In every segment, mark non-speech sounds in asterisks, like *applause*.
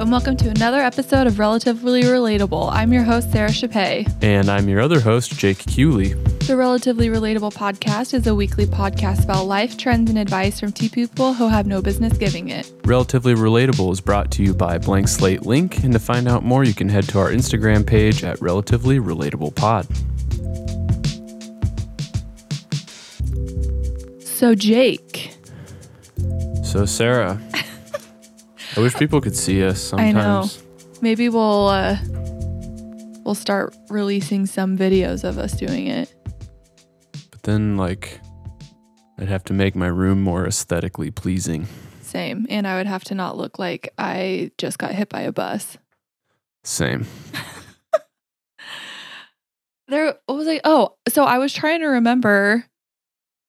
and welcome to another episode of Relatively Relatable. I'm your host, Sara Chapay. And I'm your other host, Jake Cooley. The Relatively Relatable podcast is a weekly podcast about life, trends, and advice from two people who have no business giving it. Relatively Relatable is brought to you by Blank Slate Link, and to find out more, you can head to our Instagram page at Relatively Relatable Pod. So, Jake. So, Sara, I wish people could see us sometimes. I know. Maybe we'll uh, we'll start releasing some videos of us doing it. But then, like, I'd have to make my room more aesthetically pleasing. Same, and I would have to not look like I just got hit by a bus. Same. *laughs* There what was I? Oh, so I was trying to remember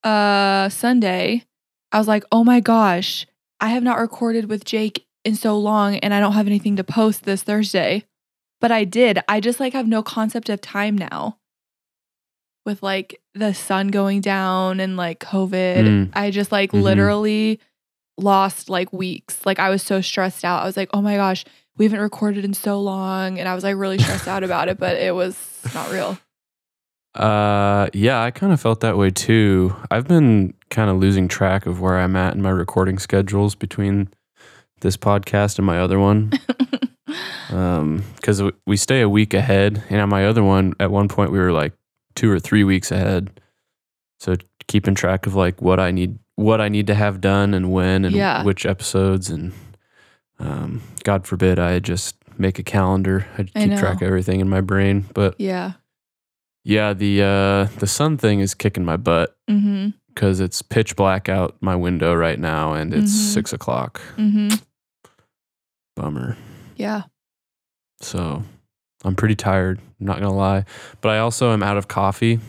uh Sunday. I was like, "Oh my gosh, I have not recorded with Jake in so long and I don't have anything to post this Thursday." But I did. I just like have no concept of time now. With like the sun going down and like COVID, Mm. I just like Mhm. literally lost like weeks. Like I was so stressed out. I was like, "Oh my gosh, we haven't recorded in so long." And I was like really stressed out about it, but it was not real. Uh, yeah, I kind of felt that way too. I've been kind of losing track of where I'm at in my recording schedules between this podcast and my other one. *laughs* um, because we stay a week ahead, and on my other one, at one point we were like two or three weeks ahead. So keeping track of like what I need, what I need to have done, and when, and Yeah. which episodes, and um, God forbid I just make a calendar. I keep track of everything in my brain, but yeah. yeah, the uh, the sun thing is kicking my butt Mm-hmm. because it's pitch black out my window right now, and it's Mhm. six o'clock. Mm-hmm. Bummer. Yeah. So I'm pretty tired. I'm not gonna lie, but I also am out of coffee,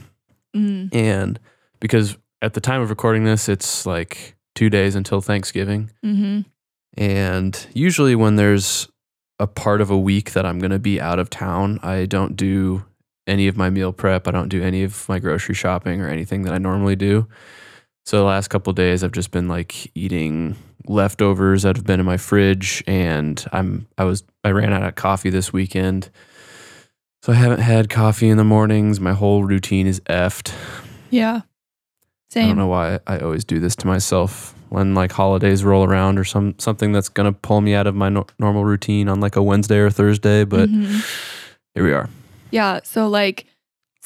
Mm. and because at the time of recording this, it's like two days until Thanksgiving, Mm-hmm. and usually when there's a part of a week that I'm gonna be out of town, I don't do any of my meal prep. I don't do any of my grocery shopping or anything that I normally do. So the last couple days I've just been like eating leftovers that have been in my fridge and I'm I was I ran out of coffee this weekend. So I haven't had coffee in the mornings. My whole routine is effed. Yeah. Same. I don't know why I always do this to myself when like holidays roll around or some something that's going to pull me out of my no- normal routine on like a Wednesday or Thursday, but Mhm. here we are. Yeah. So like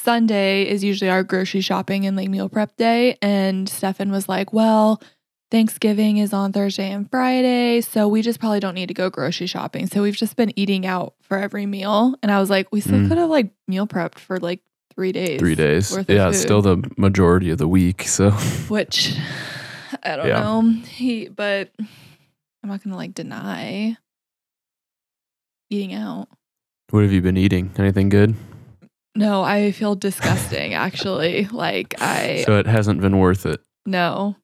Sunday is usually our grocery shopping and like meal prep day. And Stefan was like, well, Thanksgiving is on Thursday and Friday. So we just probably don't need to go grocery shopping. So we've just been eating out for every meal. And I was like, we still Mm. could have like meal prepped for like three days. 3 days. Yeah, it's still the majority of the week, so which I don't Yeah. know. He, but I'm not gonna like deny eating out. what have you been eating? Anything good? No, I feel disgusting actually. *laughs* Like I So it hasn't been worth it. no.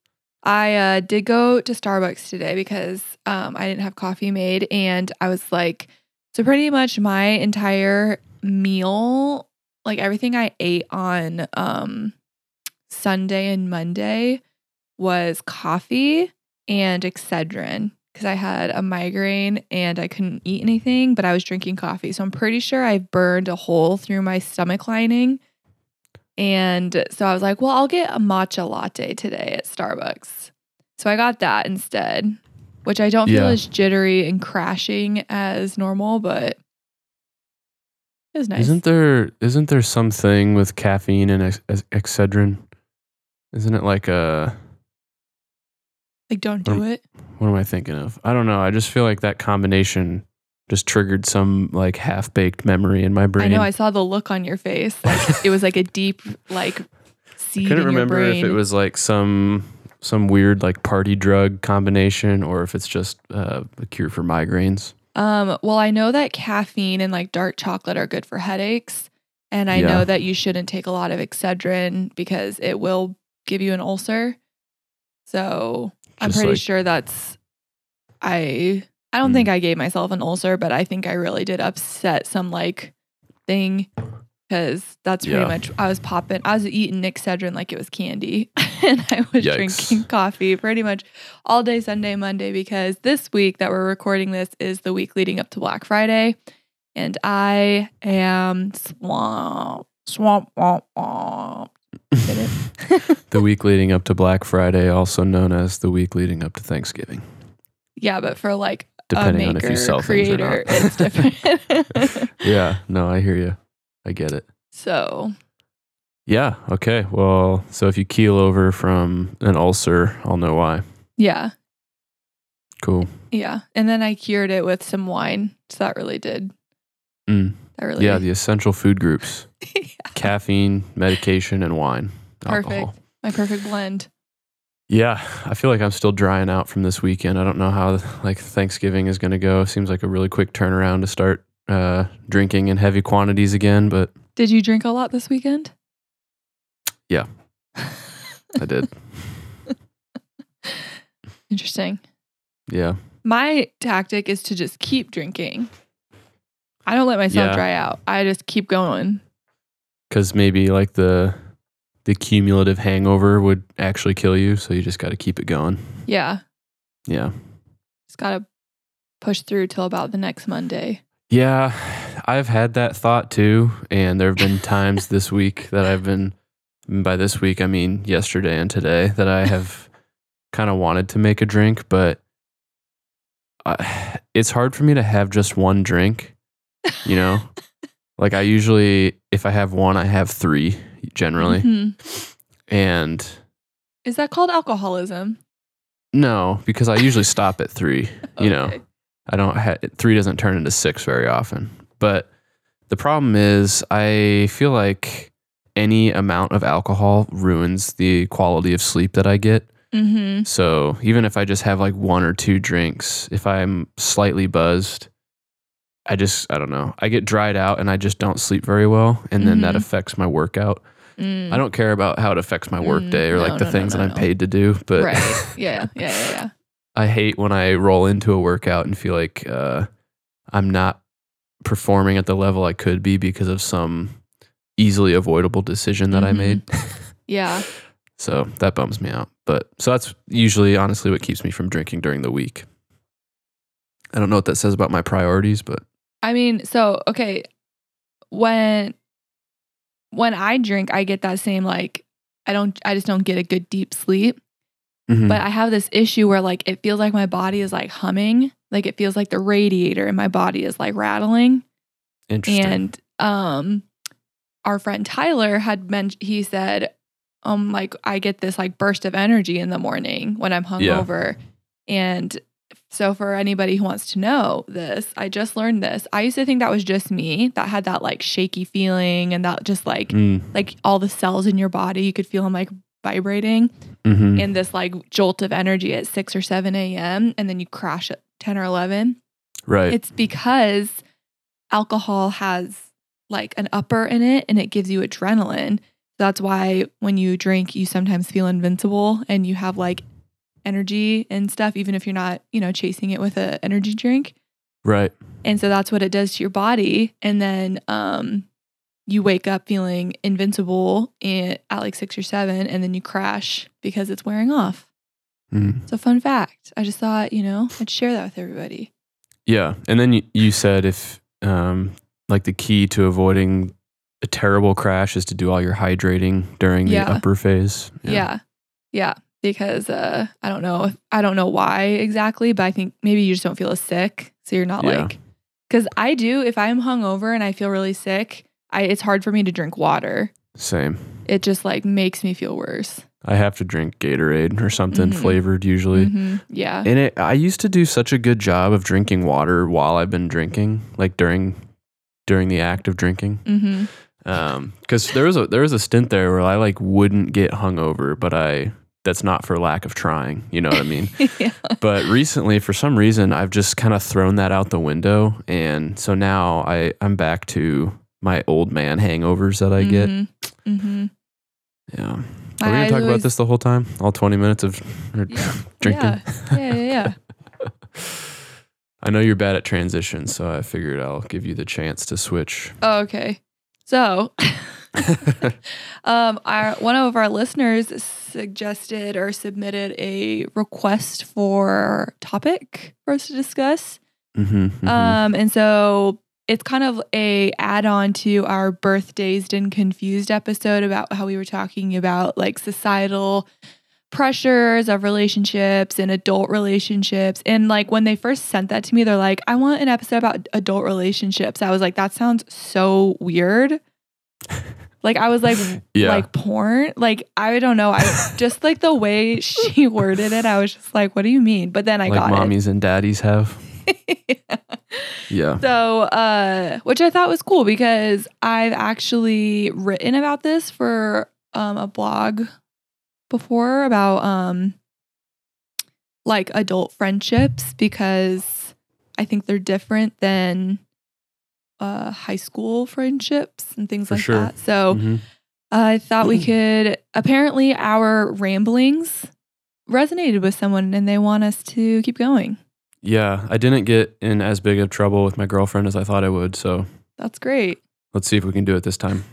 I uh, did go to Starbucks today because um, I didn't have coffee made, and I was like, so pretty much my entire meal, like everything I ate on um, Sunday and Monday, was coffee and Excedrin because I had a migraine and I couldn't eat anything, but I was drinking coffee. So I'm pretty sure I burned a hole through my stomach lining. And so I was like, well, I'll get a matcha latte today at Starbucks. So I got that instead, which I don't feel Yeah. as jittery and crashing as normal, but it was nice. Isn't there isn't there something with caffeine and ex- ex- Excedrin? Isn't it like a like, don't do it. what am I thinking of? I don't know. I just feel like that combination just triggered some like half baked memory in my brain. I know. I saw the look on your face. Like it was like a deep, like, seed couldn't in your remember if it was like some some weird like party drug combination or if it's just uh, a cure for migraines. Um, well, I know that caffeine and like dark chocolate are good for headaches. And I Yeah. know that you shouldn't take a lot of Excedrin because it will give you an ulcer. So I'm pretty like- sure that's I I don't Mm. think I gave myself an ulcer, but I think I really did upset some like thing because that's pretty Yeah. much I was popping. I was eating Excedrin like it was candy, *laughs* and I was Yikes. drinking coffee pretty much all day Sunday, Monday because this week that we're recording this is the week leading up to Black Friday, and I am swamp, swamp, swamp, swamp. It? *laughs* The week leading up to Black Friday, also known as the week leading up to Thanksgiving, yeah, but for like depending a on if you sell things or creator, not. it's different. *laughs* yeah, no, I hear you. I get it. so Yeah. Okay. Well, so if you keel over from an ulcer, I'll know why. yeah, Cool. yeah, and then I cured it with some wine, so that really did. Mm. That really, Yeah, the essential food groups: *laughs* Yeah, caffeine, medication, and wine. Perfect. Alcohol. my perfect blend. Yeah, I feel like I'm still drying out from this weekend. I don't know how like Thanksgiving is going to go. Seems like a really quick turnaround to start uh, drinking in heavy quantities again, but Did you drink a lot this weekend? Yeah. *laughs* I did. Interesting. Yeah. My tactic is to just keep drinking. I don't let myself Yeah. dry out. I just keep going. Cuz maybe like the the cumulative hangover would actually kill you, so you just got to keep it going. Yeah. Yeah. Just got to push through till about the next Monday. Yeah, I've had that thought too, and there have been *laughs* times this week that I've been by this week I mean yesterday and today that I have *laughs* kind of wanted to make a drink, but I, it's hard for me to have just one drink, you know? *laughs* like I usually if I have one, I have 3 generally. Mhm. And Is that called alcoholism? no, because I usually stop at 3, *laughs* you know. I don't ha- three doesn't turn into six very often. But the problem is, I feel like any amount of alcohol ruins the quality of sleep that I get. Mm-hmm. So even if I just have like one or two drinks, if I'm slightly buzzed, I just I don't know. I get dried out and I just don't sleep very well, and then that Mhm. affects my workout. Mm. I don't care about how it affects my work Mm, day or no, like the no, things no, that I'm paid to do, but right. *laughs* Yeah. Yeah. Yeah. Yeah. I hate when I roll into a workout and feel like uh, I'm not performing at the level I could be because of some easily avoidable decision that I Mhm. made. Yeah. *laughs* so that bums me out. But so that's usually honestly what keeps me from drinking during the week. I don't know what that says about my priorities, but I mean, so okay, when when I drink, I get that same like I don't I just don't get a good deep sleep. Mhm. But I have this issue where like it feels like my body is like humming, like it feels like the radiator in my body is like rattling. interesting. And um our friend Tyler had mentioned he said um like I get this like burst of energy in the morning when I'm Yeah. hungover. And so for anybody who wants to know this, I just learned this. I used to think that was just me that had that like shaky feeling and that just like Mm, like all the cells in your body you could feel them like vibrating mhm. and this like jolt of energy at 6 or 7 a.m. and then you crash at 10 or 11. right. It's because alcohol has like an upper in it and it gives you adrenaline. That's why when you drink, you sometimes feel invincible and you have like energy and stuff, even if you're not, you know, chasing it with an energy drink. right. And so that's what it does to your body. And then um, you wake up feeling invincible in, at like six or seven, and then you crash because it's wearing off. Mm. It's a fun fact. I just thought, you know, I'd share that with everybody. Yeah. And then you, you said if um like the key to avoiding a terrible crash is to do all your hydrating during the Yeah. upper phase. Yeah. Yeah. Because uh, I don't know. I don't know why exactly, but I think maybe you just don't feel as sick. So you're not Yeah. like, because I do, if I'm hungover and I feel really sick, I, it's hard for me to drink water. Same. It just like makes me feel worse. I have to drink Gatorade or something Mhm. flavored usually. Mhm. Yeah. And it, I used to do such a good job of drinking water while I've been drinking, like during during the act of drinking. hmm Um, because there was a there was a stint there where I like wouldn't get hungover, but I that's not for lack of trying. You know what I mean? *laughs* yeah. but recently, for some reason, I've just kind of thrown that out the window, and so now I I'm back to my old man hangovers that I get. hmm Yeah. My Are we gonna eyes talk about this the whole time? All twenty minutes of Yeah. *laughs* drinking. Yeah. Yeah. Yeah. yeah. *laughs* I know you're bad at transitions, so I figured I'll give you the chance to switch. Oh, okay. So, um, our one of our listeners suggested or submitted a request for topic for us to discuss. mm-hmm, Um, and so it's kind of a add-on to our birthdayed and confused episode about how we were talking about like societal pressures of relationships and adult relationships. And like when they first sent that to me, they're like, I want an episode about adult relationships. I was like, that sounds so weird. *laughs* Like I was like, *laughs* Yeah. like porn. Like I don't know. I just like the way she *laughs* worded it. I was just like, what do you mean? But then I like got it. mommies and daddies have. *laughs* Yeah. So, uh, which I thought was cool because I've actually written about this for um, a blog before about um, like adult friendships because I think they're different than uh, high school friendships and things For like sure. that. So, Mhm. I thought we could. Apparently, our ramblings resonated with someone and they want us to keep going. Yeah. I didn't get in as big of trouble with my girlfriend as I thought I would. So That's great. let's see if we can do it this time.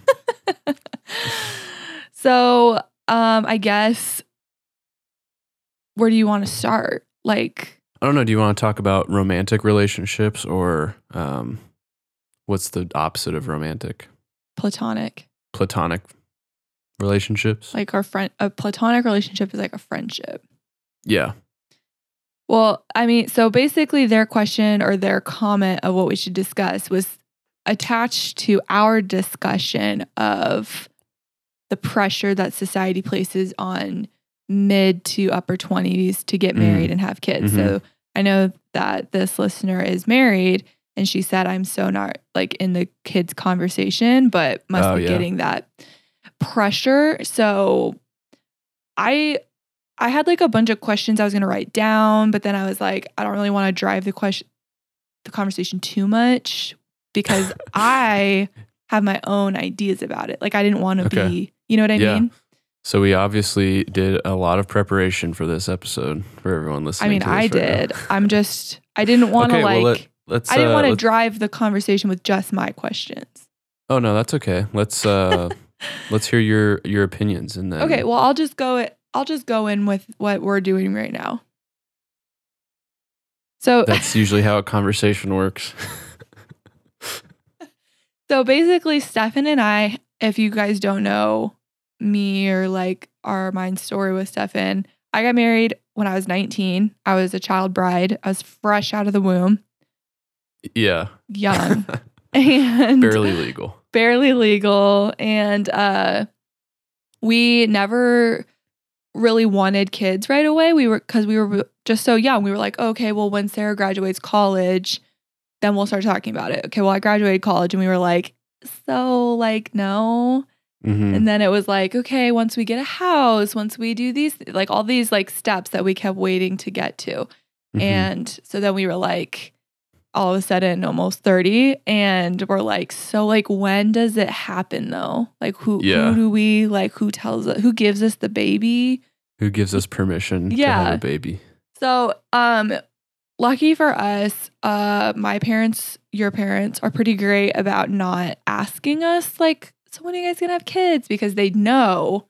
*laughs* so, um, I guess where do you want to start? Like, I don't know. Do you want to talk about romantic relationships or um, what's the opposite of romantic? platonic. Platonic relationships? Like our friend, a platonic relationship is like a friendship. yeah. Well, I mean, so basically, their question or their comment of what we should discuss was attached to our discussion of the pressure that society places on mid to upper 20s to get Mm. married and have kids. Mhm. So I know that this listener is married and she said, I'm so not like in the kids' conversation, but must Oh, be yeah. getting that pressure. So I I had like a bunch of questions I was gonna write down, but then I was like, I don't really want to drive the question the conversation too much because *laughs* I have my own ideas about it. Like I didn't want to Okay. be, you know what I Yeah. mean? So we obviously did a lot of preparation for this episode for everyone listening. I mean, to I right now. did. I'm just I didn't want *laughs* to Okay, like well, let- let's. I didn't uh, want to drive the conversation with just my questions. Oh no, that's okay. Let's uh, *laughs* let's hear your your opinions and then. Okay, well I'll just go It. I'll just go in with what we're doing right now. So *laughs* That's usually how a conversation works. *laughs* So basically, Stefan and I, if you guys don't know me or like our mind story with Stefan, I got married when I was 19. I was a child bride. I was fresh out of the womb, yeah. young, *laughs* and Barely legal. barely legal. And uh, we never really wanted kids right away. We were, because we were just so young. We were like, okay, well, when Sara graduates college, then we'll start talking about it. Okay, well, I graduated college and we were like, so like, no. hmm And then it was like, okay, once we get a house, once we do these, like all these like steps that we kept waiting to get to. Mm-hmm. And so then we were like, all of a sudden almost 30 and we're like so like when does it happen though like who Yeah. who do we like who tells us who gives us the baby Who gives us permission to Yeah. have a baby? so um lucky for us uh my parents your parents are pretty great about not asking us like so when are you guys gonna have kids because they know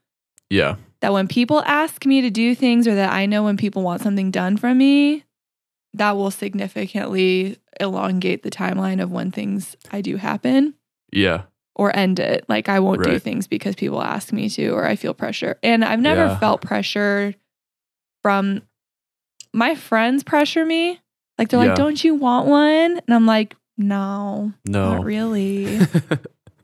Yeah. that when people ask me to do things or that I know when people want something done from me, that will significantly elongate the timeline of when things I do happen Yeah. or end it. Like I won't do things because people ask me to or I feel pressure. And I've never Yeah. felt pressure from my friends pressure me. Like they're Yeah. like, "Don't you want one?" And I'm like, "No, No. not really." *laughs*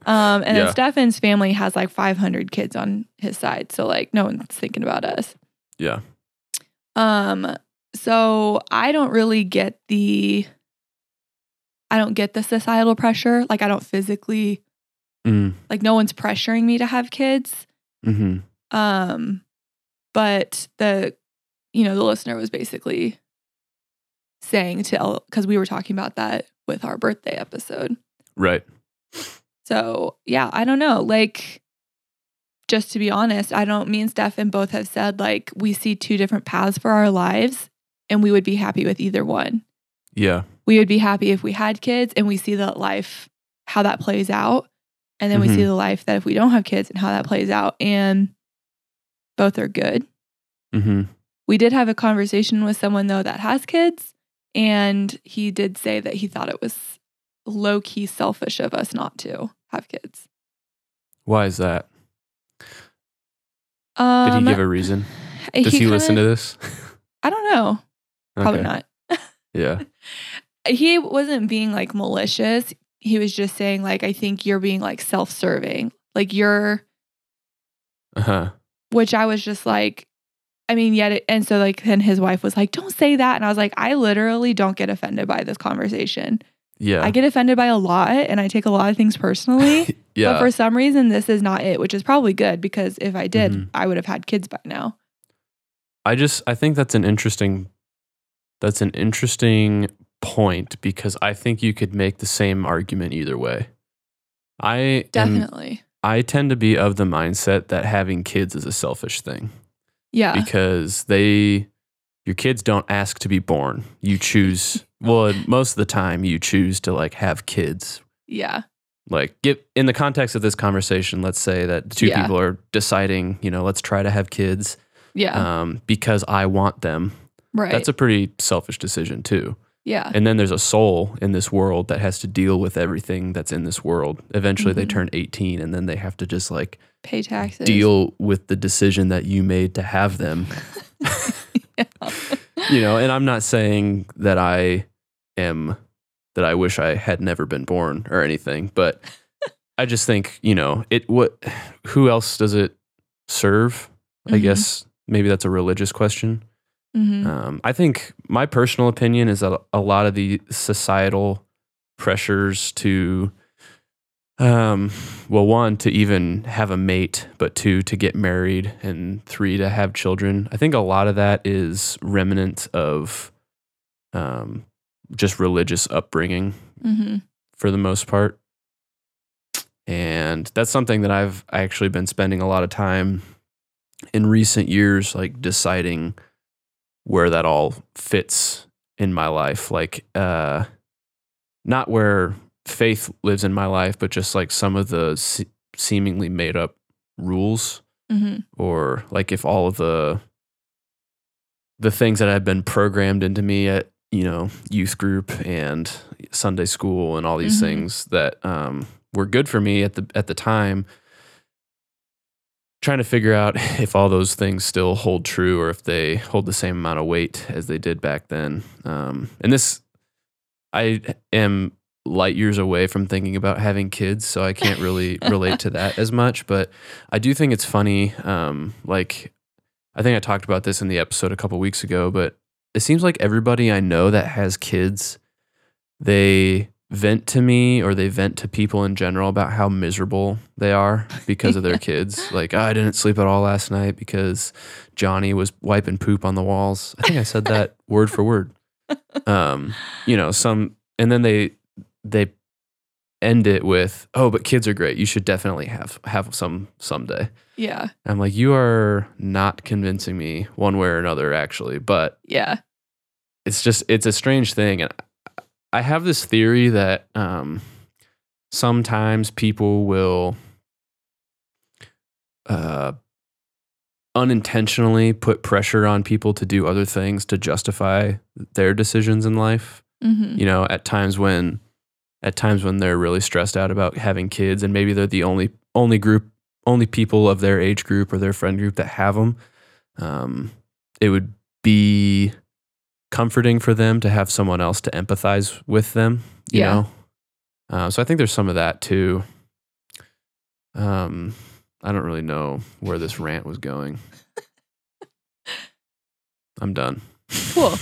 Um, and Yeah. then Stefan's family has like 500 kids on his side. So like no one's thinking about us. yeah. Um, so I don't really get the I don't get the societal pressure. Like I don't physically Mm. like no one's pressuring me to have kids. hmm Um, but the you know, the listener was basically saying to because we were talking about that with our birthday episode. Right. So yeah, I don't know. Like, just to be honest, I don't. Me and Stefan both have said like we see two different paths for our lives, and we would be happy with either one. Yeah. We would be happy if we had kids and we see that life how that plays out. And then we see Mhm. the life that if we don't have kids and how that plays out. And both are good. hmm We did have a conversation with someone though that has kids, and he did say that he thought it was low key selfish of us not to have kids. Why is that? Did Um, he give a reason? Does he, listen to this? *laughs* I don't know. Probably Okay. not. Yeah. *laughs* He wasn't being like malicious. He was just saying like, I think you're being like self serving. Like you're Uh huh. which I was just like, I mean, yet, it, and so like, then his wife was like, don't say that. And I was like, I literally don't get offended by this conversation. Yeah. I get offended by a lot and I take a lot of things personally. *laughs* yeah. But for some reason, this is not it, which is probably good because if I did, Mhm. I would have had kids by now. I just I think that's an interesting that's an interesting point because I think you could make the same argument either way. I am, Definitely. I tend to be of the mindset that having kids is a selfish thing yeah. because they your kids don't ask to be born. You choose well *laughs* most of the time you choose to like have kids. Yeah. Like get in the context of this conversation, let's say that two Yeah. people are deciding, you know, let's try to have kids Yeah. um, because I want them. Right. That's a pretty selfish decision too. yeah. And then there's a soul in this world that has to deal with everything that's in this world. Eventually they Mhm. turn 18 and then they have to just like Pay taxes. deal with the decision that you made to have them. *laughs* *laughs* you know, and I'm not saying that I am that I wish I had never been born or anything, but I just think, you know, it what who else does it serve? I Mhm. guess maybe that's a religious question. Mhm. Um, I think my personal opinion is that a lot of the societal pressures to, um, well, one to even have a mate, but two to get married, and three to have children. I think a lot of that is remnant of, um, just religious upbringing Mhm. for the most part. And that's something that I've actually been spending a lot of time in recent years, like deciding where that all fits in my life. Like, uh, not where faith lives in my life, but just like some of the se- seemingly made up rules, Mhm. or like if all of the the things that have been programmed into me at you know youth group and Sunday school and all these Mhm. things that um, were good for me at the at the time. Trying to figure out if all those things still hold true or if they hold the same amount of weight as they did back then. Um, and this, I am light years away from thinking about having kids, so I can't really *laughs* relate to that as much. But I do think it's funny. Um, like, I think I talked about this in the episode a couple weeks ago, but it seems like everybody I know that has kids, they vent to me or they vent to people in general about how miserable they are because of their *laughs* kids. Like, "Oh, I didn't sleep at all last night because Johnny was wiping poop on the walls. I think I said that *laughs* word for word. Um, you know, some, and then they, they end it with, "Oh, but kids are great. You should definitely have have some someday." Yeah. I'm like, "You are not convincing me one way or another, actually." But Yeah. it's just it's a strange thing, and I have this theory that um, sometimes people will uh, unintentionally put pressure on people to do other things to justify their decisions in life Mhm. you know at times when at times when they're really stressed out about having kids and maybe they're the only only group only people of their age group or their friend group that have them um, it would be comforting for them to have someone else to empathize with them you Yeah. know uh, so i think there's some of that too um, i don't really know where this rant was going *laughs* i'm done Cool.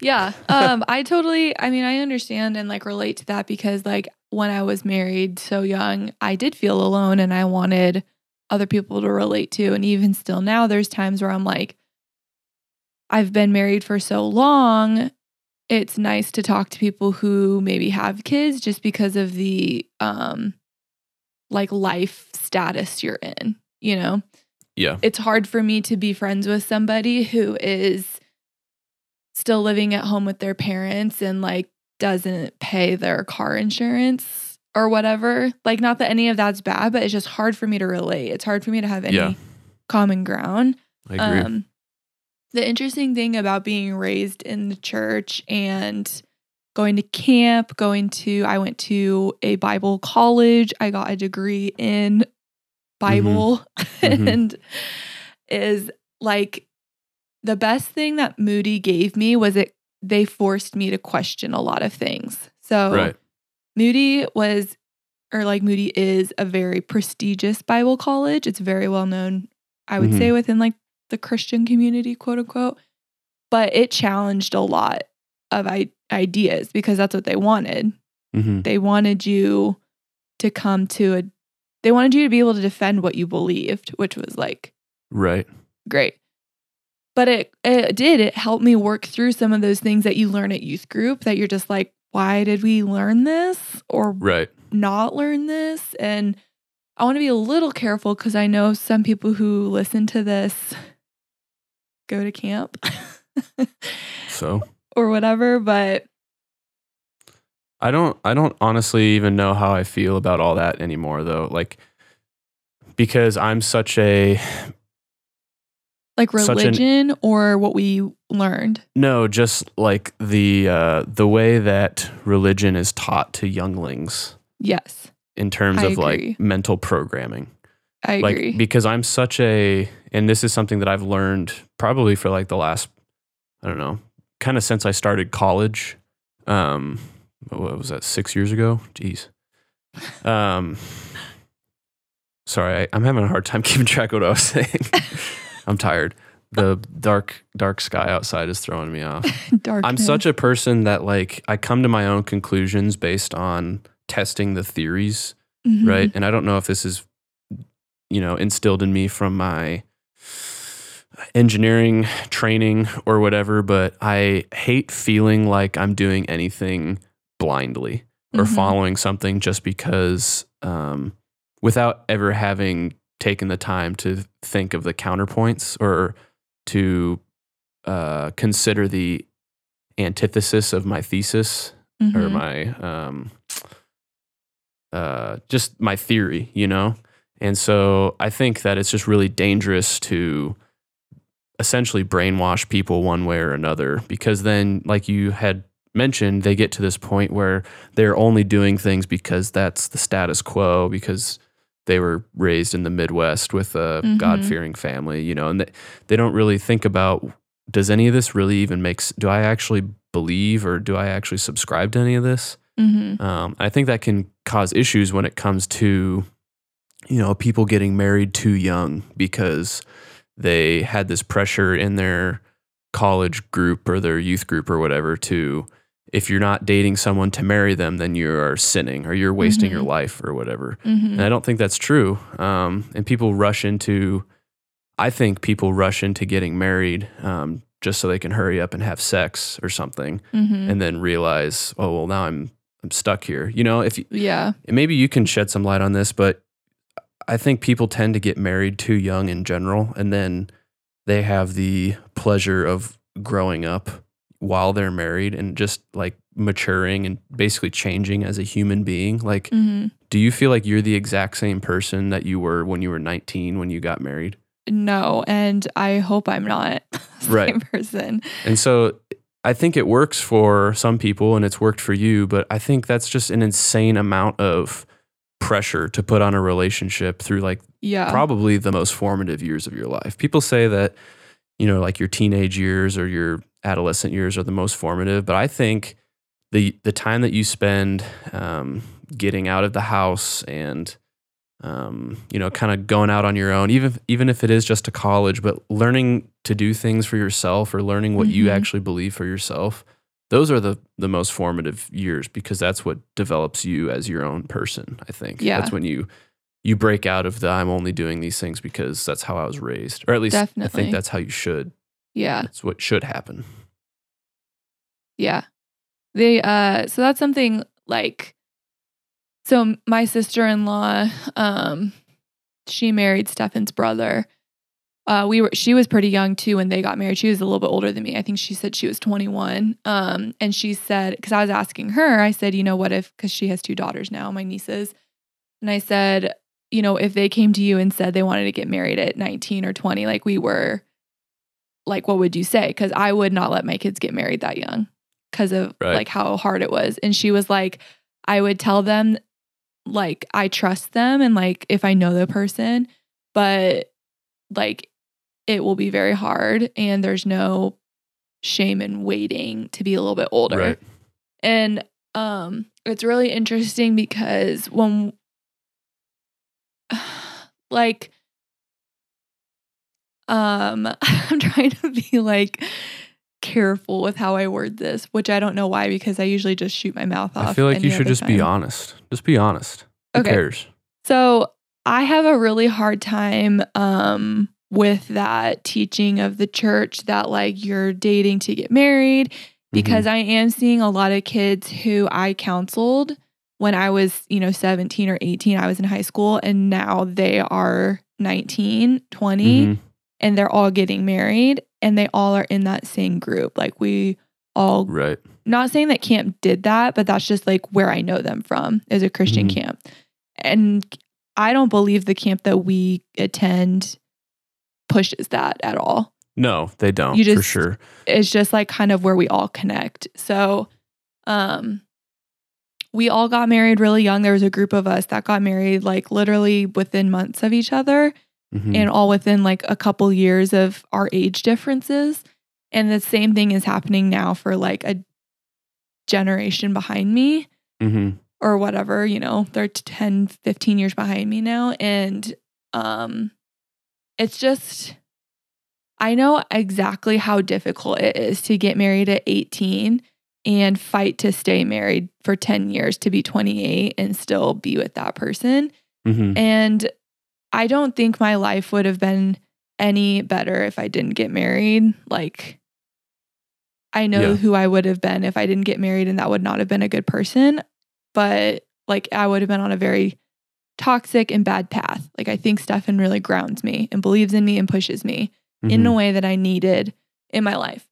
Yeah. *laughs* Um, I totally, I mean, I understand and like relate to that because like when I was married so young, I did feel alone and I wanted other people to relate to. And even still now, there's times where I'm like, I've been married for so long. It's nice to talk to people who maybe have kids just because of the um like life status you're in, you know? yeah it's hard for me to be friends with somebody who is still living at home with their parents and like doesn't pay their car insurance or whatever. Like, not that any of that's bad, but it's just hard for me to relate. It's hard for me to have any Yeah. common ground. I agree. Um, the interesting thing about being raised in the church and going to camp, going to, I went to a Bible college. I got a degree in Bible *laughs* Mhm. and is like the best thing that Moody gave me was it they forced me to question a lot of things. So right. Moody was, or like Moody is a very prestigious Bible college. It's very well known, I would Mhm. say, within like the Christian community, quote unquote. But it challenged a lot of I- ideas because that's what they wanted. hmm They wanted you to come to a, they wanted you to be able to defend what you believed, which was like Right. great. But it it did. It helped me work through some of those things that you learn at youth group that you're just like, why did we learn this or Right. not learn this? And I want to be a little careful because I know some people who listen to this go to camp *laughs* So or whatever. But I don't I don't honestly even know how I feel about all that anymore though. Like because I'm such a like Such an- religion or what we learned. no, just like the uh the way that religion is taught to younglings Yes, in terms I of agree. like mental programming. I like agree. because I'm such a and this is something that I've learned probably for like the last I don't know, kind of since I started college. Um what was that 6 years ago? Jeez. Um Sorry, I, I'm having a hard time *laughs* keeping track of what I was saying. *laughs* I'm tired. The dark dark sky outside is throwing me off. *laughs* Dark. I'm such a person that like I come to my own conclusions based on testing the theories Mm-hmm. right? And I don't know if this is, you know, instilled in me from my engineering training or whatever, but I hate feeling like I'm doing anything blindly or Mhm. following something just because, um, without ever having taken the time to think of the counterpoints or to uh, consider the antithesis of my thesis or Mhm. my um uh just my theory you know and so i think that it's just really dangerous to essentially brainwash people one way or another because then like you had mentioned they get to this point where they're only doing things because that's the status quo because they were raised in the midwest with a Mhm. god-fearing family you know and they, they don't really think about does any of this really even make do i actually believe or do i actually subscribe to any of this Mhm. um, I think that can cause issues when it comes to, you know, people getting married too young because they had this pressure in their college group or their youth group or whatever to, if you're not dating someone to marry them, then you are sinning or you're wasting your Mhm. life or whatever. Mhm. And I don't think that's true. Um, and people rush into, I think people rush into getting married um, just so they can hurry up and have sex or something Mhm. and then realize, oh, well, now I'm I'm stuck here. You know, if you, yeah. maybe you can shed some light on this, but I think people tend to get married too young in general, and then they have the pleasure of growing up while they're married and just like maturing and basically changing as a human being. Like, Mhm. do you feel like you're the exact same person that you were when you were 19 when you got married? No, and I hope I'm not *laughs* the Right. same person. And so I think it works for some people and it's worked for you, but I think that's just an insane amount of pressure to put on a relationship through like Yeah. probably the most formative years of your life. People say that, you know, like your teenage years or your adolescent years are the most formative, but I think the the time that you spend um, getting out of the house and um, you know, kind of going out on your own, even even if it is just to college, but learning to do things for yourself or learning what you Mhm. actually believe for yourself. Those are the the most formative years because that's what develops you as your own person. I think Yeah. that's when you you break out of the I'm only doing these things because that's how I was raised, or at least I think that's how you should. yeah. That's what should happen. Yeah. They uh so that's something like so my sister-in-law um she married Stefan's brother uh, we were she was pretty young too when they got married. She was a little bit older than me. I think she said she was 21. Um, and she said because I was asking her, I said, you know, what if because she has two daughters now, my nieces, and I said, you know, if they came to you and said they wanted to get married at 19 or 20, like we were, like what would you say? Because I would not let my kids get married that young because of Right. like how hard it was. And she was like, I would tell them like I trust them and like if I know the person, but like it will be very hard and there's no shame in waiting to be a little bit older. Right. And um it's really interesting because when *sighs* like um *laughs* I'm trying to be like careful with how I word this, which I don't know why because I usually just shoot my mouth off. I feel like you should just be honest. Just be honest. Who Okay. cares? So I have a really hard time um, with that teaching of the church that like you're dating to get married because I am seeing a lot of kids who I counseled when I was, you know, 17 or 18. I was in high school and now they are 19, 20 Mhm. and they're all getting married and they all are in that same group. Like we all Right. not saying that camp did that, but that's just like where I know them from is a Christian Mhm. camp. And I don't believe the camp that we attend pushes that at all. No, they don't. You for just- sure. It's just like kind of where we all connect. So, um, we all got married really young. There was a group of us that got married like literally within months of each other Mhm. and all within like a couple years of our age differences. And the same thing is happening now for like a generation behind me Mhm. or whatever, you know, they're 10, 15 years behind me now. And um it's just I know exactly how difficult it is to get married at 18 and fight to stay married for 10 years to be 28 and still be with that person. Mhm. And I don't think my life would have been any better if I didn't get married. Like, I know Yeah. who I would have been if I didn't get married, and that would not have been a good person. But like, I would have been on a very toxic and bad path. Like, I think Stefan really grounds me and believes in me and pushes me in a mm-hmm. way that I needed in my life.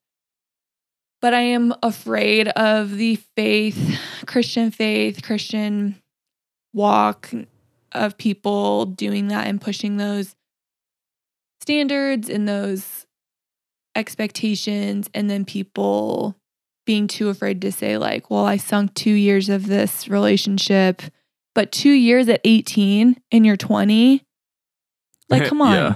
But I am afraid of the faith, Christian faith, Christian walk of people doing that and pushing those standards and those expectations, and then people being too afraid to say, like, well, I sunk two years of this relationship, but two years at 18 and you're 20. Like, *laughs* come on Yeah.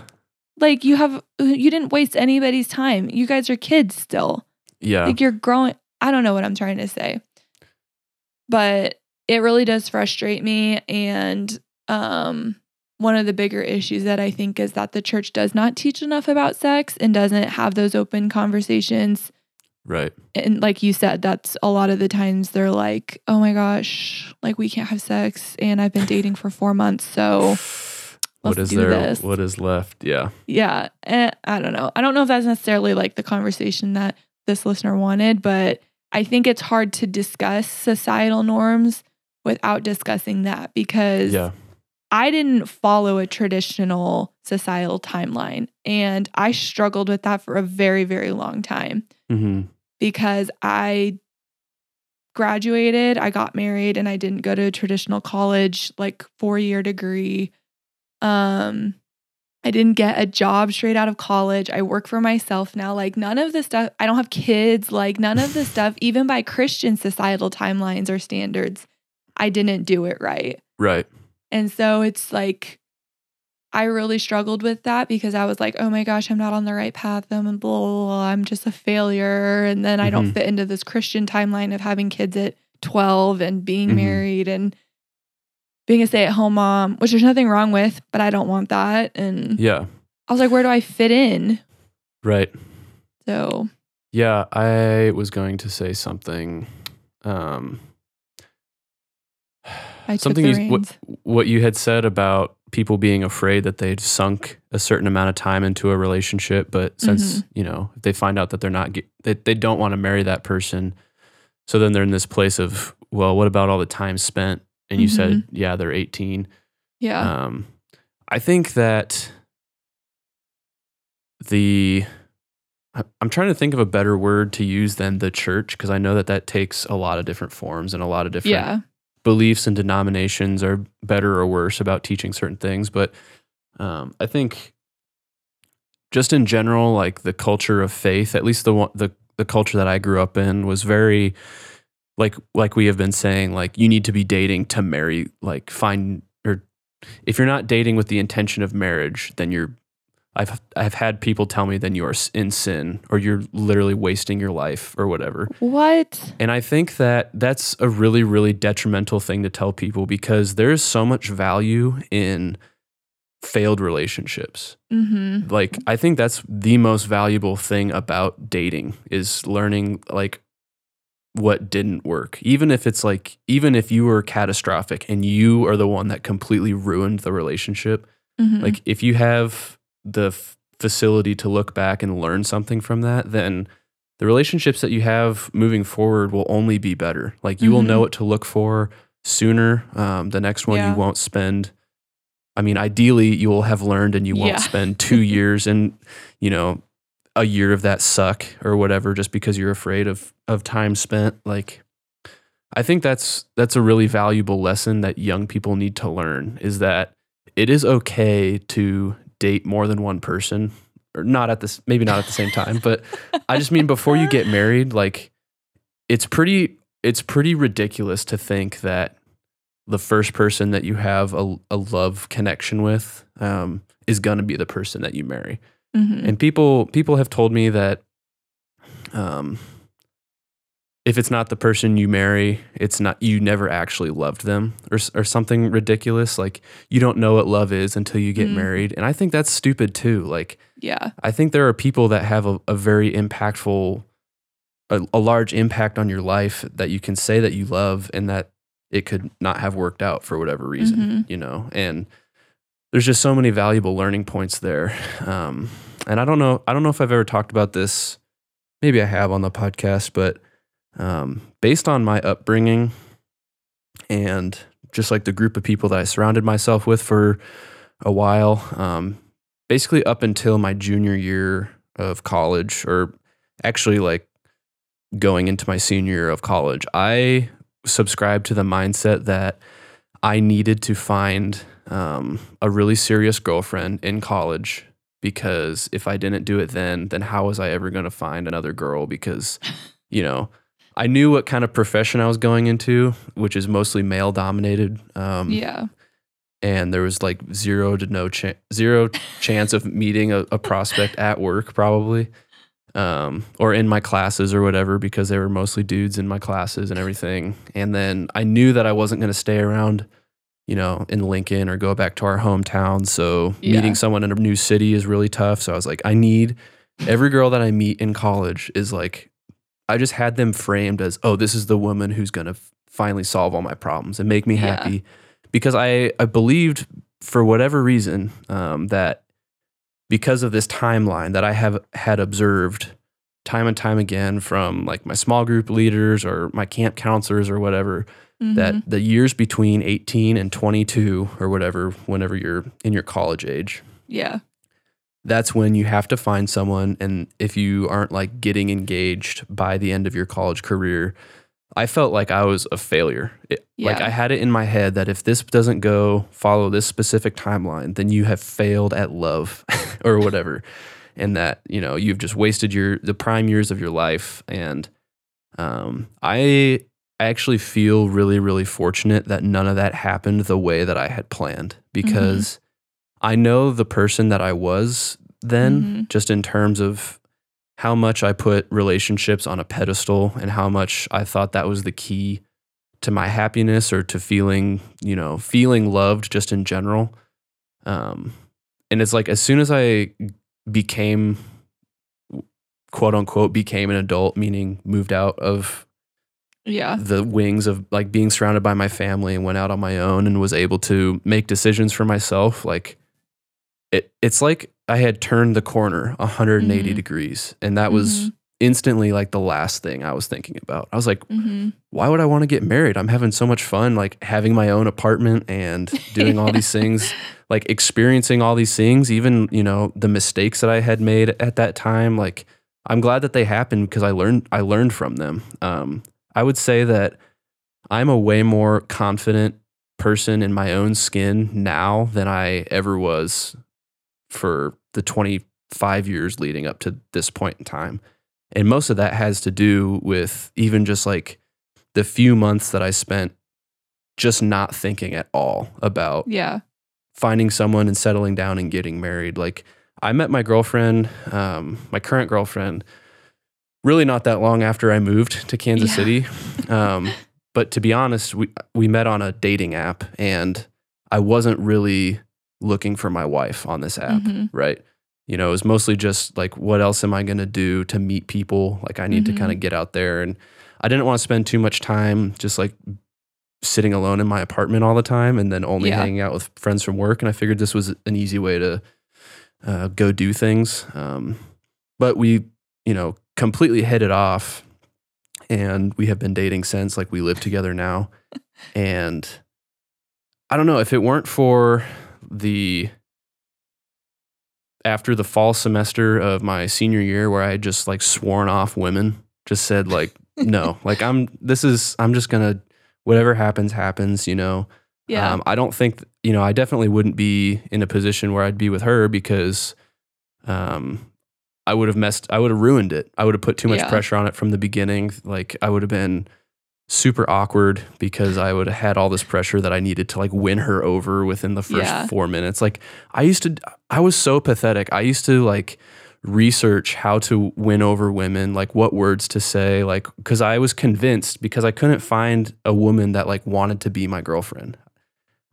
like you have you didn't waste anybody's time you guys are kids still Yeah. like you're growing i don't know what i'm trying to say but it really does frustrate me and um one of the bigger issues that i think is that the church does not teach enough about sex and doesn't have those open conversations Right. and like you said that's a lot of the times they're like oh my gosh like we can't have sex and i've been *laughs* dating for four months so what is there? this. What is left? Yeah. yeah eh, i don't know i don't know if that's necessarily like the conversation that this listener wanted but i think it's hard to discuss societal norms without discussing that because Yeah. i didn't follow a traditional societal timeline and i struggled with that for a very very long time hmm because i graduated i got married and i didn't go to a traditional college like four year degree. Um i didn't get a job straight out of college. I work for myself now. Like none of the stuff i don't have kids. Like none of the *laughs* stuff even by christian societal timelines or standards i didn't do it right. Right. and so it's like, I really struggled with that because I was like, oh my gosh, I'm not on the right path. I'm blah, blah, blah. I'm just a failure. And then I don't Mhm. fit into this Christian timeline of having kids at 12 and being Mhm. married and being a stay at home mom, which there's nothing wrong with, but I don't want that. And Yeah. I was like, where do I fit in? Right. So, Yeah. I was going to say something. Um, I something you, what, what you had said about people being afraid that they'd sunk a certain amount of time into a relationship but since Mm-hmm. you know they find out that they're not they, they don't want to marry that person so then they're in this place of well what about all the time spent and you said Mm-hmm. yeah they're 18 yeah. um, i think that the I'm trying to think of a better word to use than the church because I know that that takes a lot of different forms and a lot of different Yeah. Beliefs and denominations are better or worse about teaching certain things. But um, I think just in general, like the culture of faith, at least the the the culture that I grew up in was very like like we have been saying, like you need to be dating to marry, like find or if you're not dating with the intention of marriage, then you're I've I've had people tell me then you are in sin or you're literally wasting your life or whatever. What? And I think that that's a really, really detrimental thing to tell people because there's so much value in failed relationships. Mm-hmm. Like, I think that's the most valuable thing about dating is learning, like, what didn't work. Even if it's like, even if you were catastrophic and you are the one that completely ruined the relationship, Mm-hmm. like, if you have the f- facility to look back and learn something from that, then the relationships that you have moving forward will only be better. Like you will know Mhm. what to look for sooner. Um, the next one Yeah. you won't spend. I mean, ideally, you will have learned and you won't Yeah. spend *laughs* two years and you know a year of that suck or whatever just because you're afraid of of time spent. Like, I think that's that's a really valuable lesson that young people need to learn is that it is okay to date more than one person or not at this maybe not at the same time but i just mean before you get married like it's pretty it's pretty ridiculous to think that the first person that you have a, a love connection with um, is going to be the person that you marry mm-hmm. and people people have told me that um, if it's not the person you marry, it's not you never actually loved them or or something ridiculous. Like you don't know what love is until you get Mm. married, and I think that's stupid too. Like yeah. I think there are people that have a, a very impactful, a, a large impact on your life that you can say that you love, and that it could not have worked out for whatever reason, Mhm. you know. And there's just so many valuable learning points there. Um, and I don't know, I don't know if I've ever talked about this. Maybe I have on the podcast, but um, based on my upbringing and just like the group of people that I surrounded myself with for a while, um, basically up until my junior year of college, or actually like going into my senior year of college, I subscribed to the mindset that I needed to find um, a really serious girlfriend in college because if I didn't do it then, then how was I ever going to find another girl? Because, you know, I knew what kind of profession I was going into, which is mostly male dominated. Um, yeah. and there was like zero to no chance, zero *laughs* chance of meeting a, a prospect at work, probably, um, or in my classes or whatever, because they were mostly dudes in my classes and everything. And then I knew that I wasn't going to stay around, you know, in Lincoln or go back to our hometown. So Yeah. meeting someone in a new city is really tough. So I was like, I need every girl that I meet in college is like, I just had them framed as, oh, this is the woman who's going to finally solve all my problems and make me Yeah. happy because I, I believed for whatever reason um, that because of this timeline that I have had observed time and time again from like my small group leaders or my camp counselors or whatever Mhm. that the years between 18 and 22 or whatever whenever you're in your college age yeah. That's when you have to find someone and if you aren't like getting engaged by the end of your college career i felt like i was a failure. It- like i had it in my head that if this doesn't go follow this specific timeline then you have failed at love *laughs* or whatever. And that you know you've just wasted your the prime years of your life. And um i I actually feel really really fortunate that none of that happened the way that i had planned because I know the person that I was then, Mhm. just in terms of how much I put relationships on a pedestal and how much I thought that was the key to my happiness or to feeling, you know, feeling loved just in general. Um, and it's like as soon as I became, quote unquote, became an adult, meaning moved out of Yeah. the wings of like being surrounded by my family and went out on my own and was able to make decisions for myself like it it's like I had turned the corner 180 Mhm. degrees and that was Mhm. instantly like the last thing I was thinking about. I was like, hmm why would I want to get married? I'm having so much fun, like having my own apartment and *laughs* doing all these things, like experiencing all these things, even, you know, the mistakes that I had made at that time. Like, I'm glad that they happened because I learned, I learned from them. Um, I would say that I'm a way more confident person in my own skin now than I ever was for the 25 years leading up to this point in time. And most of that has to do with even just like the few months that I spent just not thinking at all about Yeah. finding someone and settling down and getting married. Like I met my girlfriend, um, my current girlfriend, really not that long after I moved to Kansas Yeah. City. *laughs* Um, but to be honest, we we met on a dating app, and I wasn't really looking for my wife on this app, Mhm. right? You know, it was mostly just like, what else am I going to do to meet people? Like, I need to Mhm. kind of get out there, and I didn't want to spend too much time just like sitting alone in my apartment all the time and then only Yeah. hanging out with friends from work. And I figured this was an easy way to uh, go do things. Um, but we, you know, completely hit it off. And we have been dating since, like, we live together now. *laughs* And I don't know if it weren't for the after the fall semester of my senior year where I had just like sworn off women, just said like *laughs* no, like I'm this is I'm just gonna whatever happens happens, you know. Yeah. Um, I don't think you know. I definitely wouldn't be in a position where I'd be with her because, um, I would have messed. I would have ruined it. I would have put too much Yeah. pressure on it from the beginning. Like I would have been super awkward because I would have had all this pressure that I needed to like win her over within the first Yeah. four minutes. Like I used to. I was so pathetic. I used to like research how to win over women, like what words to say, like because I was convinced because I couldn't find a woman that like wanted to be my girlfriend.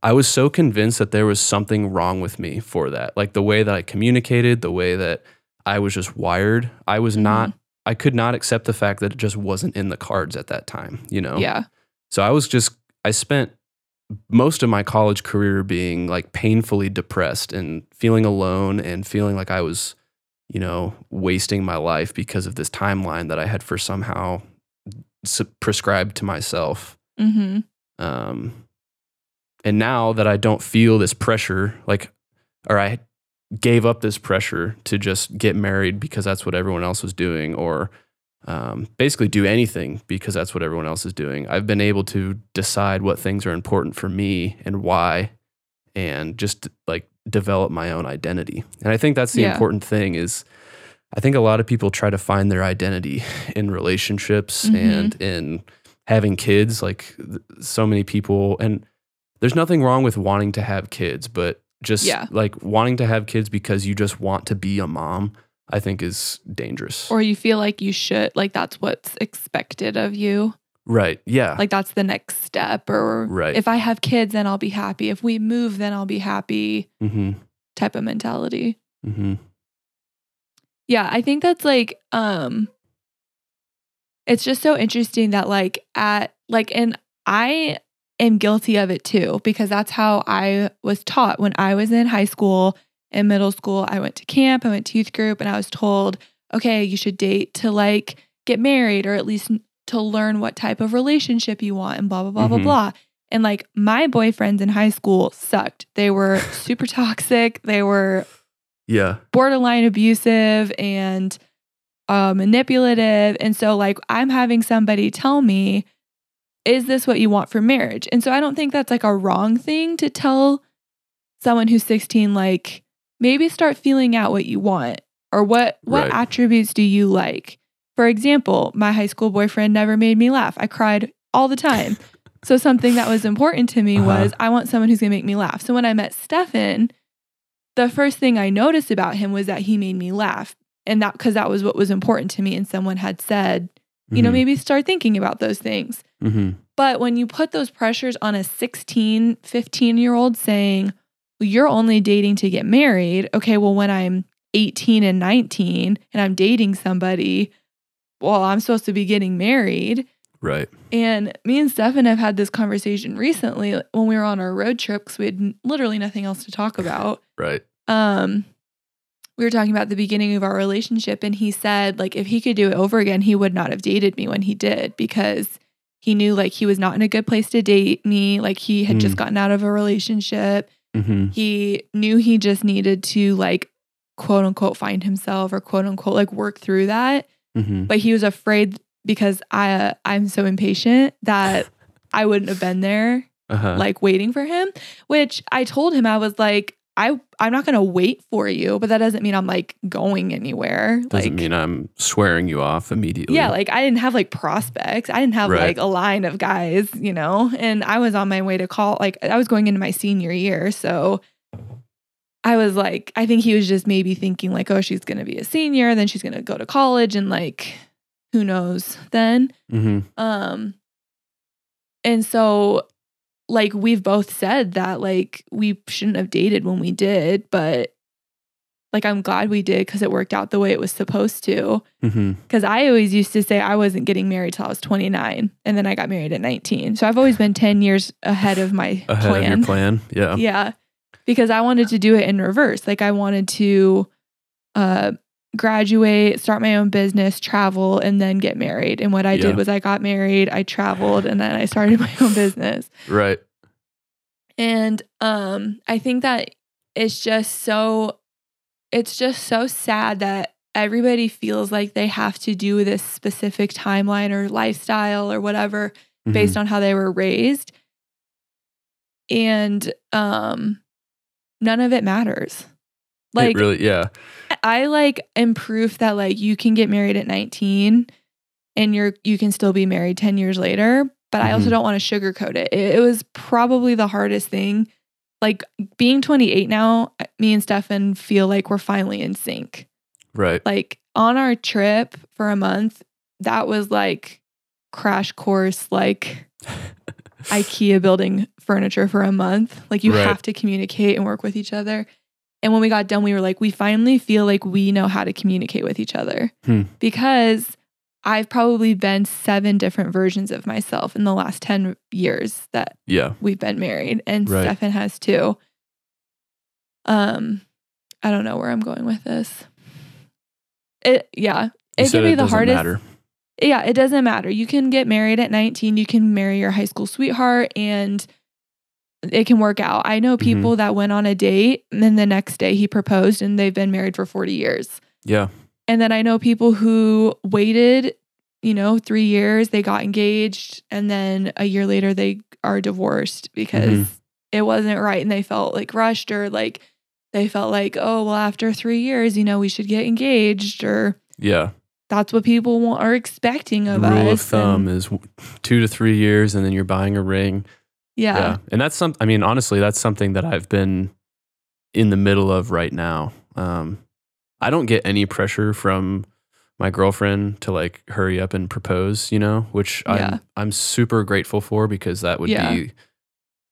I was so convinced that there was something wrong with me for that. Like the way that I communicated, the way that I was just wired. I was not mm-hmm. I could not accept the fact that it just wasn't in the cards at that time, you know. yeah. So I was just I spent most of my college career being like painfully depressed and feeling alone and feeling like I was, you know, wasting my life because of this timeline that I had for somehow prescribed to myself. hmm Um, and now that I don't feel this pressure, like, or I gave up this pressure to just get married because that's what everyone else was doing, or um, basically do anything because that's what everyone else is doing. I've been able to decide what things are important for me and why, and just like develop my own identity. And I think that's the Yeah. important thing is I think a lot of people try to find their identity in relationships Mhm. and in having kids. Like so many people, and there's nothing wrong with wanting to have kids, but just Yeah. like wanting to have kids because you just want to be a mom, I think is dangerous. Or you feel like you should, like that's what's expected of you. right. Yeah. Like that's the next step. Or Right. if I have kids, then I'll be happy. If we move, then I'll be happy mm-hmm. type of mentality. Mm-hmm. Yeah, I think that's like um it's just so interesting that like at like and I am guilty of it too because that's how I was taught when I was in high school and middle school. I went to camp, I went to youth group and I was told, "Okay, you should date to like get married or at least to learn what type of relationship you want and blah blah blah blah Mhm. blah." And like my boyfriends in high school sucked. They were super toxic. They were Yeah. borderline abusive and uh, manipulative. And so, like, I'm having somebody tell me, is this what you want for marriage? And so, I don't think that's like a wrong thing to tell someone who's 16, like, maybe start feeling out what you want or what, what Right. attributes do you like? For example, my high school boyfriend never made me laugh. I cried all the time. so, something that was important to me Uh-huh. was I want someone who's gonna make me laugh. So, when I met Stefan, the first thing I noticed about him was that he made me laugh. And that because that was what was important to me. And someone had said, you know, maybe start thinking about those things. Mm-hmm. But when you put those pressures on a 16, 15 year old saying, well, you're only dating to get married. Okay, well, when I'm 18 and 19 and I'm dating somebody, well, I'm supposed to be getting married. Right. And me and Stefan have had this conversation recently when we were on our road trip because we had literally nothing else to talk *laughs* about Right. um we were talking about the beginning of our relationship and he said like if he could do it over again he would not have dated me when he did because he knew like he was not in a good place to date me. Like he had just Mm. gotten out of a relationship. Hmm he knew he just needed to like quote unquote find himself or quote unquote like work through that. Hmm but he was afraid because i uh, i'm so impatient that *laughs* i wouldn't have been there Uh-huh. like waiting for him which i told him i was like i i'm not going to wait for you but that doesn't mean i'm like going anywhere. Doesn't like mean I'm swearing you off immediately. yeah like i didn't have like prospects. I didn't have Right. like a line of guys you know? And i was on my way to call like i was going into my senior year so i was like i think he was just maybe thinking like oh she's going to be a senior then she's going to go to college and like who knows then? Hmm um and so like we've both said that like we shouldn't have dated when we did, but like I'm glad we did because it worked out the way it was supposed to. Because I always used to say I wasn't getting married till I was 29, and then I got married at 19. So I've always been 10 years ahead of my *sighs* Ahead plan. of your plan. Yeah. Yeah. Because I wanted to do it in reverse. Like I wanted to uh graduate, start my own business, travel, and then get married. And what I Yeah. did was I got married, I traveled, and then I started *laughs* my own business. Right. And um I think that it's just so it's just so sad that everybody feels like they have to do this specific timeline or lifestyle or whatever Mm-hmm. based on how they were raised. And um none of it matters. Like it really, yeah. I like am proof that like you can get married at 19 and you're you can still be married 10 years later, but I also Mhm. don't want to sugarcoat it. it. It was probably the hardest thing. Like being 28 now, me and Stefan feel like we're finally in sync. Right. Like on our trip for a month, that was like crash course like *laughs* IKEA building furniture for a month. Like you Right. have to communicate and work with each other. And when we got done, we were like, we finally feel like we know how to communicate with each other Hmm. because I've probably been seven different versions of myself in the last 10 years that Yeah. we've been married, and Right. Stefan has too. Um, I don't know where I'm going with this. It, yeah, it can be it the hardest matter. yeah, it doesn't matter. You can get married at 19, you can marry your high school sweetheart and it can work out. I know Mm-hmm. people that went on a date and then the next day he proposed and they've been married for 40 years. Yeah. And then I know people who waited, you know, 3 years, they got engaged and then a year later they are divorced because Mhm. it wasn't right and they felt like rushed or like they felt like, "Oh, well after 3 years, you know, we should get engaged" or Yeah. that's what people want, are expecting of The rule us. of thumb and- is two to three years, and then you're buying a ring. Yeah. Yeah. And that's some, I mean, honestly, that's something that I've been in the middle of right now. Um, I don't get any pressure from my girlfriend to like hurry up and propose, you know, which Yeah. I'm, I'm super grateful for because that would Yeah. be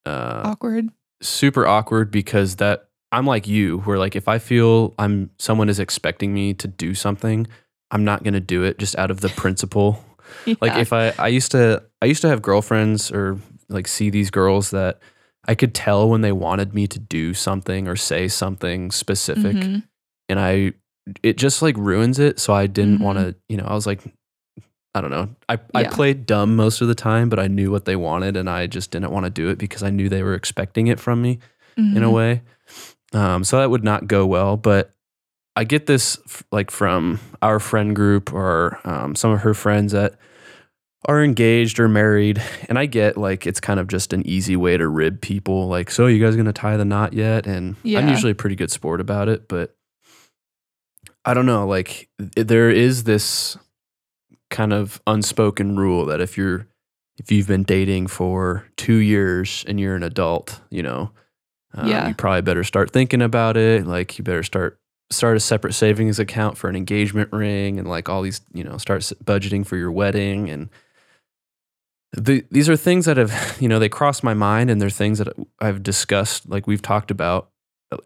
uh, awkward. super awkward because that I'm like you, where like if I feel I'm someone is expecting me to do something, I'm not gonna do it just out of the *laughs* principle. Like if I I used to I used to have girlfriends or like see these girls that I could tell when they wanted me to do something or say something specific Mhm. and I it just like ruins it. So I didn't Mhm. want to, you know, I was like I don't know. I, I played dumb most of the time, but I knew what they wanted and I just didn't want to do it because I knew they were expecting it from me in a Mhm. way. Um, so that would not go well. But I get this f- like from our friend group or um, some of her friends that are engaged or married. And I get like it's kind of just an easy way to rib people. Like, so you guys to tie the knot yet? And I'm usually a pretty good sport about it. But I don't know. Like, there is this kind of unspoken rule that if you're if you've been dating for two years and you're an adult, you know, um, Yeah. you probably better start thinking about it. Like you better start start a separate savings account for an engagement ring and like all these, you know, start budgeting for your wedding and the, these are things that have, *laughs* you know, they cross my mind and they're things that I've discussed, like we've talked about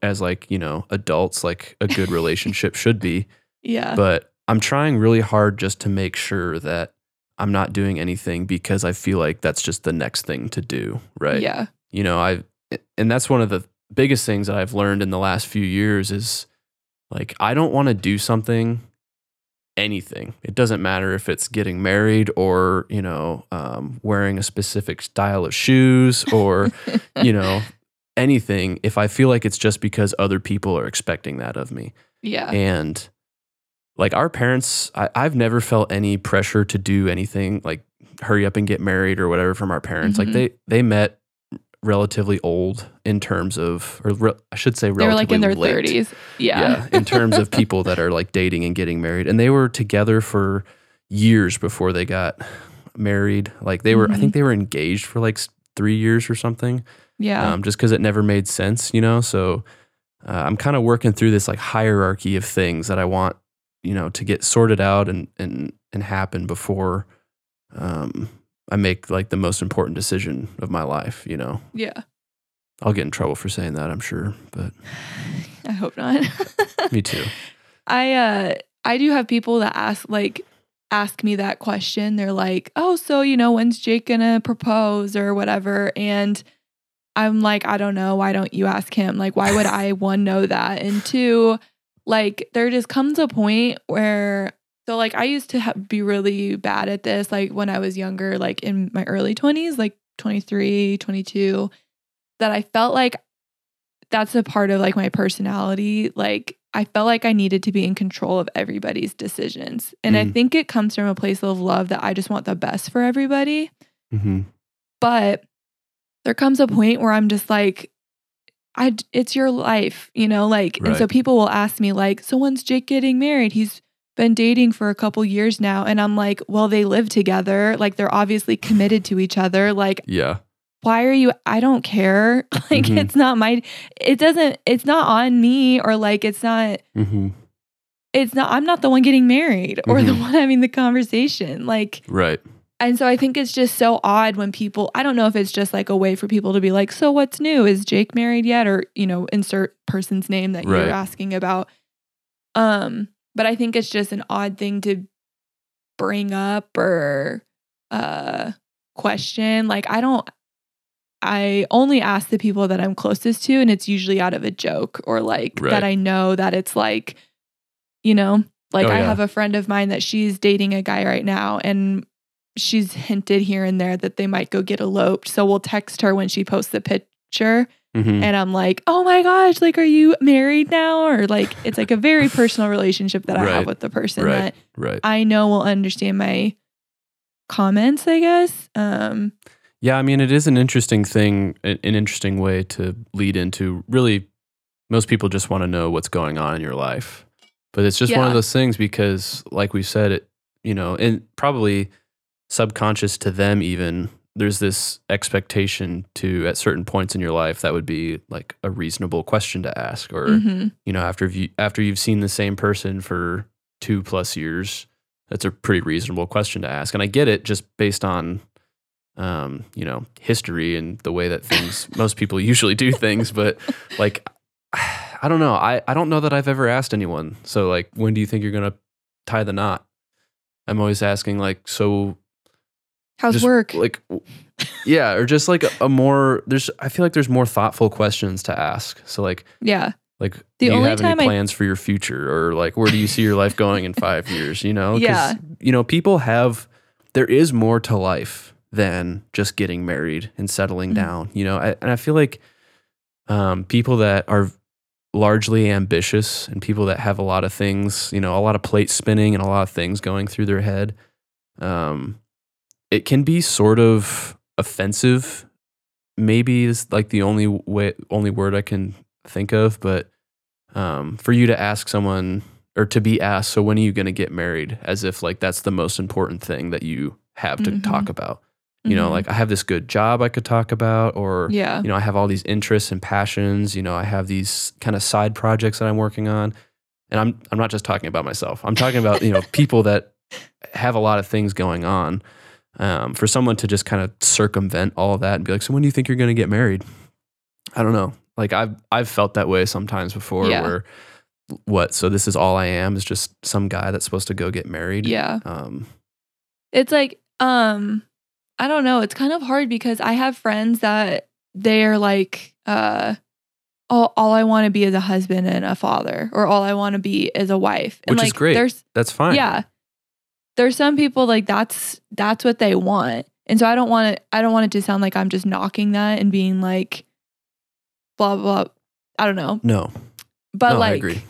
as like, you know, adults, like a good relationship should be *laughs* Yeah. but I'm trying really hard just to make sure that I'm not doing anything because I feel like that's just the next thing to do, right? Yeah. You know, I and that's one of the biggest things that I've learned in the last few years is Like I don't want to do something anything. It doesn't matter if it's getting married or, you know, um, wearing a specific style of shoes or, *laughs* you know, anything if I feel like it's just because other people are expecting that of me. yeah. And like our parents, I, I've never felt any pressure to do anything like hurry up and get married or whatever from our parents. Mhm. Like they they met relatively old in terms of, or re- I should say, they were like in their 30s. Yeah. yeah in terms of *laughs* people that are like dating and getting married, and they were together for years before they got married. Like they were, I Mhm. think they were engaged for like three years or something Yeah. um, just because it never made sense, you know. So uh, I'm kind of working through this like hierarchy of things that I want, you know, to get sorted out and and and happen before um, I make like the most important decision of my life. You know, yeah. I'll get in trouble for saying that, I'm sure, but *sighs* I hope not. *laughs* me too. I uh I do have people that ask like ask me that question. They're like, "Oh, so you know, when's Jake gonna propose or whatever?" And I'm like, "I don't know. Why don't you ask him? Like, why would I one know that?" And two, like there just comes a point where so like I used to ha- be really bad at this like when I was younger, like in my early 20s, like 23, 22, that I felt like that's a part of like my personality. Like I felt like I needed to be in control of everybody's decisions. And I Mm. think it comes from a place of love that I just want the best for everybody. hmm But there comes a point where I'm just like, I, it's your life, you know, like, and so people will ask me, like, so when's Jake getting married? He's been dating for a couple years now. And I'm like, well, they live together. Like, they're obviously committed to each other. Like, Yeah. why are you i don't care *laughs* like Mhm. it's not my it doesn't it's not on me or like it's not hmm it's not i'm not the one getting married or the Mhm. one having the conversation like Right. and so i think it's just so odd when people i don't know if it's just like a way for people to be like so what's new is jake married yet or you know insert person's name that Right. you're asking about um but i think it's just an odd thing to bring up or uh question like i don't i only ask the people that i'm closest to and it's usually out of a joke or like Right. that i know that it's like you know like Oh, i yeah. have a friend of mine that she's dating a guy right now and she's hinted here and there that they might go get eloped so we'll text her when she posts the picture hmm and i'm like oh my gosh like are you married now or like it's like a very *laughs* personal relationship that i Right. have with the person Right. that Right. I know will understand my comments, I guess. Um, Yeah, I mean, it is an interesting thing, an an interesting way to lead into really, most people just want to know what's going on in your life. But it's just one of those things because, like we said, it, you know, and probably subconscious to them, even, there's this expectation to, at certain points in your life, that would be like a reasonable question to ask. Or, mhm. you know, after you, after you've seen the same person for two plus years, that's a pretty reasonable question to ask. And I get it just based on, um, you know, history and the way that things, *laughs* most people usually do things. But like, *sighs* I don't know. I, I don't know that I've ever asked anyone. So, like, when do you think you're going to tie the knot? I'm always asking, like, so How's just work? like *laughs* yeah or just like a, a more there's i feel like there's more thoughtful questions to ask so like yeah. like The do you only have any time I- plans for your future or like where do you see your life going in five *laughs* years you know Yeah. you know people have there is more to life than just getting married and settling Mhm. down you know I, and i feel like um, people that are largely ambitious and people that have a lot of things you know a lot of plate spinning and a lot of things going through their head um, it can be sort of offensive maybe is like the only way only word i can think of but um, for you to ask someone or to be asked so when are you going to get married as if like that's the most important thing that you have to Mhm. talk about you know Mhm. like i have this good job i could talk about or yeah. you know i have all these interests and passions you know i have these kind of side projects that i'm working on and i'm i'm not just talking about myself i'm talking about you know people that have a lot of things going on um, for someone to just kind of circumvent all of that and be like so when do you think you're going to get married i don't know like i've i've felt that way sometimes before Yeah. where what so this is all i am is just some guy that's supposed to go get married Yeah. um It's like, um, I don't know. It's kind of hard because I have friends that they're like, uh, all, all I want to be is a husband and a father, or all I want to be is a wife. And Which is like, great. There's That's fine. yeah. There's some people like that's that's what they want. And so I don't want it I don't want it to sound like I'm just knocking that and being like blah blah. blah. I don't know. No. But no, I like agree.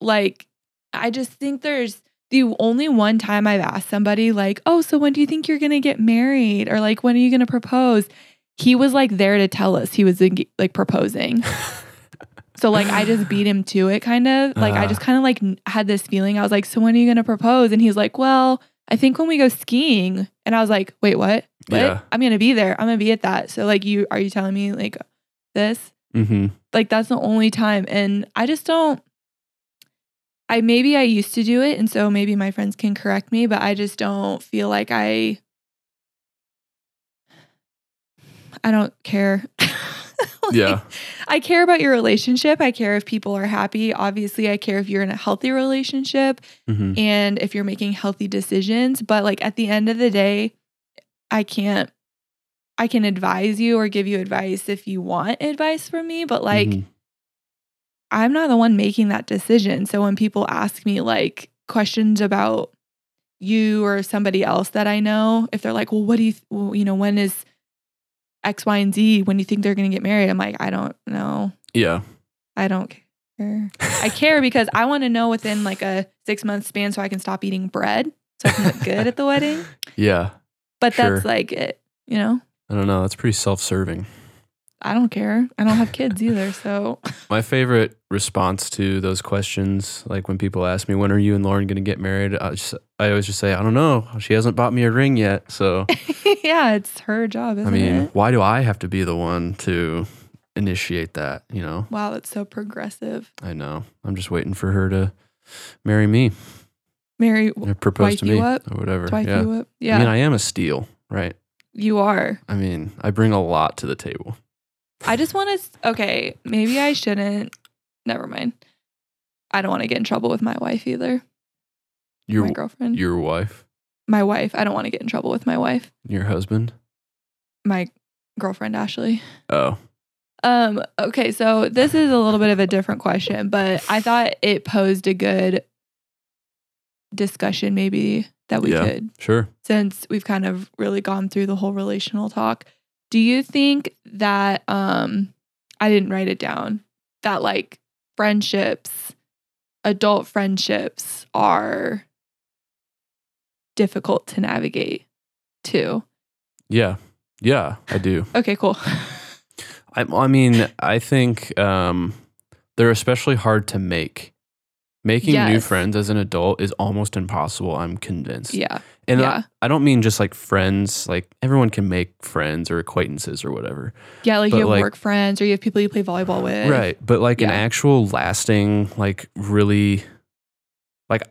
like I just think there's the only one time I've asked somebody like, "Oh, so when do you think you're going to get married?" or like, "When are you going to propose?" He was like there to tell us he was like proposing. *laughs* So like I just beat him to it kind of. Like I Ah. just kind of like had this feeling. I was like, "So when are you going to propose?" And he's like, "Well, I think when we go skiing." And I was like, "Wait, what?" What? Yeah. I'm going to be there. I'm going to be at that. So like you are you telling me like this? Mm-hmm. Like that's the only time and I just don't I maybe I used to do it and so maybe my friends can correct me, but I just don't feel like I I don't care. *laughs* *laughs* Like, Yeah. I care about your relationship. I care if people are happy. Obviously, I care if you're in a healthy relationship Mm-hmm. and if you're making healthy decisions, but like at the end of the day, I can't I can advise you or give you advice if you want advice from me, but like Mhm. I'm not the one making that decision. So when people ask me like questions about you or somebody else that I know, if they're like, "Well, what do you, th- well, you know, when is X, Y, and Z? When you think they're going to get married?" I'm like, I don't know. yeah. I don't care. I care because I want to know within like a six month span so I can stop eating bread so I can look good at the wedding. *laughs* Yeah. But Sure. that's like it, you know. I don't know. That's pretty self-serving. I don't care. I don't have kids either, so *laughs* My favorite response to those questions, like when people ask me, "When are you and Lauren going to get married?" I, just, I always just say, "I don't know. She hasn't bought me a ring yet." So, *laughs* yeah, it's her job, I mean, it? why do I have to be the one to initiate that? You know, Wow, that's so progressive. I know. I'm just waiting for her to marry me Marry, or propose to me or whatever. Yeah. Yeah, I mean, I am a steal, right? you are. I mean, I bring a lot to the table. I just want to. Okay, maybe I shouldn't. Never mind. I don't want to get in trouble with my wife either. Your my girlfriend. your wife, my wife. I don't want to get in trouble with my wife. your husband. My girlfriend Ashley. Oh, Um. Okay, so this is a little bit of a different question, but I thought it posed a good discussion, maybe that we Yeah. could sure. since we've kind of really gone through the whole relational talk. Do you think that um I didn't write it down that like friendships, adult friendships are difficult to navigate too? Yeah, yeah, I do. Okay, cool. I, I mean, I think um, they're especially hard to make. Making new friends as an adult is almost impossible. I'm convinced. yeah. And yeah. I, I don't mean just like friends. Like everyone can make friends or acquaintances or whatever. Yeah, like But, you have like- work friends or you have people you play volleyball with. Right. But like an actual lasting, like really, like,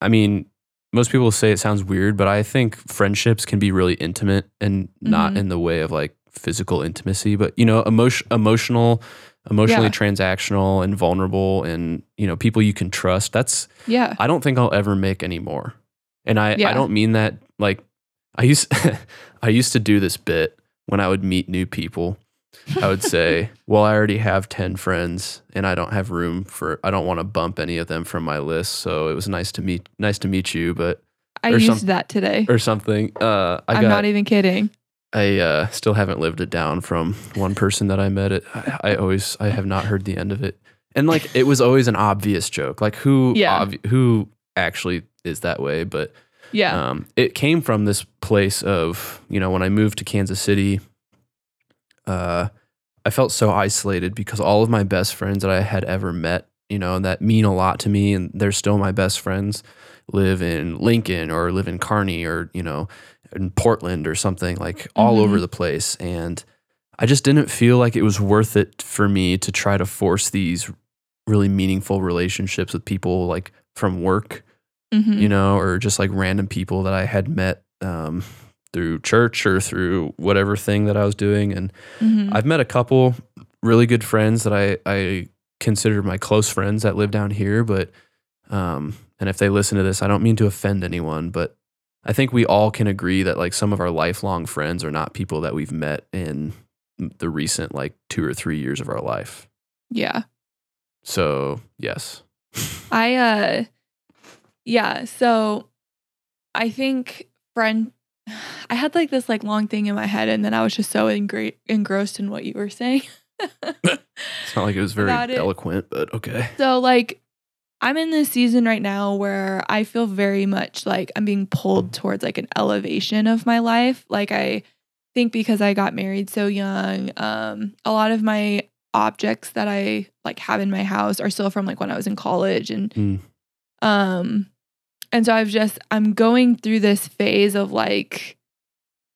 I mean, most people say it sounds weird, but I think friendships can be really intimate and not Mhm. in the way of like physical intimacy, but you know, emotion, emotional, emotionally Yeah. transactional and vulnerable and, you know, people you can trust. That's, Yeah. I don't think I'll ever make any more. And I, I don't mean that like I used *laughs* I used to do this bit when I would meet new people. I would say, *laughs* "Well, I already have 10 friends and I don't have room for I don't want to bump any of them from my list, so it was nice to meet nice to meet you, but I used some- that today. or something. Uh I I'm got not even kidding. I uh, still haven't lived it down from one person that I met. It. I, I always. I have not heard the end of it. And like, it was always an obvious joke. Like, who? Yeah. who actually is that way? But Yeah. um, it came from this place of you know when I moved to Kansas City. Uh, I felt so isolated because all of my best friends that I had ever met, you know, and that mean a lot to me, and they're still my best friends, live in Lincoln or live in Kearney or you know, in Portland or something like all Mhm. over the place, and I just didn't feel like it was worth it for me to try to force these really meaningful relationships with people like from work Mhm. you know, or just like random people that I had met um, through church or through whatever thing that I was doing. And Mhm. I've met a couple really good friends that I, I consider my close friends that live down here. But, um, and if they listen to this, I don't mean to offend anyone, but I think we all can agree that like some of our lifelong friends are not people that we've met in the recent like two or three years of our life. Yeah. So, yes. *laughs* I uh yeah, so I think friend *sighs* I had like this like long thing in my head and then I was just so engra- engrossed in what you were saying. *laughs* It's not like it was very it. eloquent, but okay. so like I'm in this season right now where I feel very much like I'm being pulled towards like an elevation of my life. Like I think because I got married so young, um a lot of my objects that I like have in my house are still from like when I was in college and Mm. Um and so I've just I'm going through this phase of like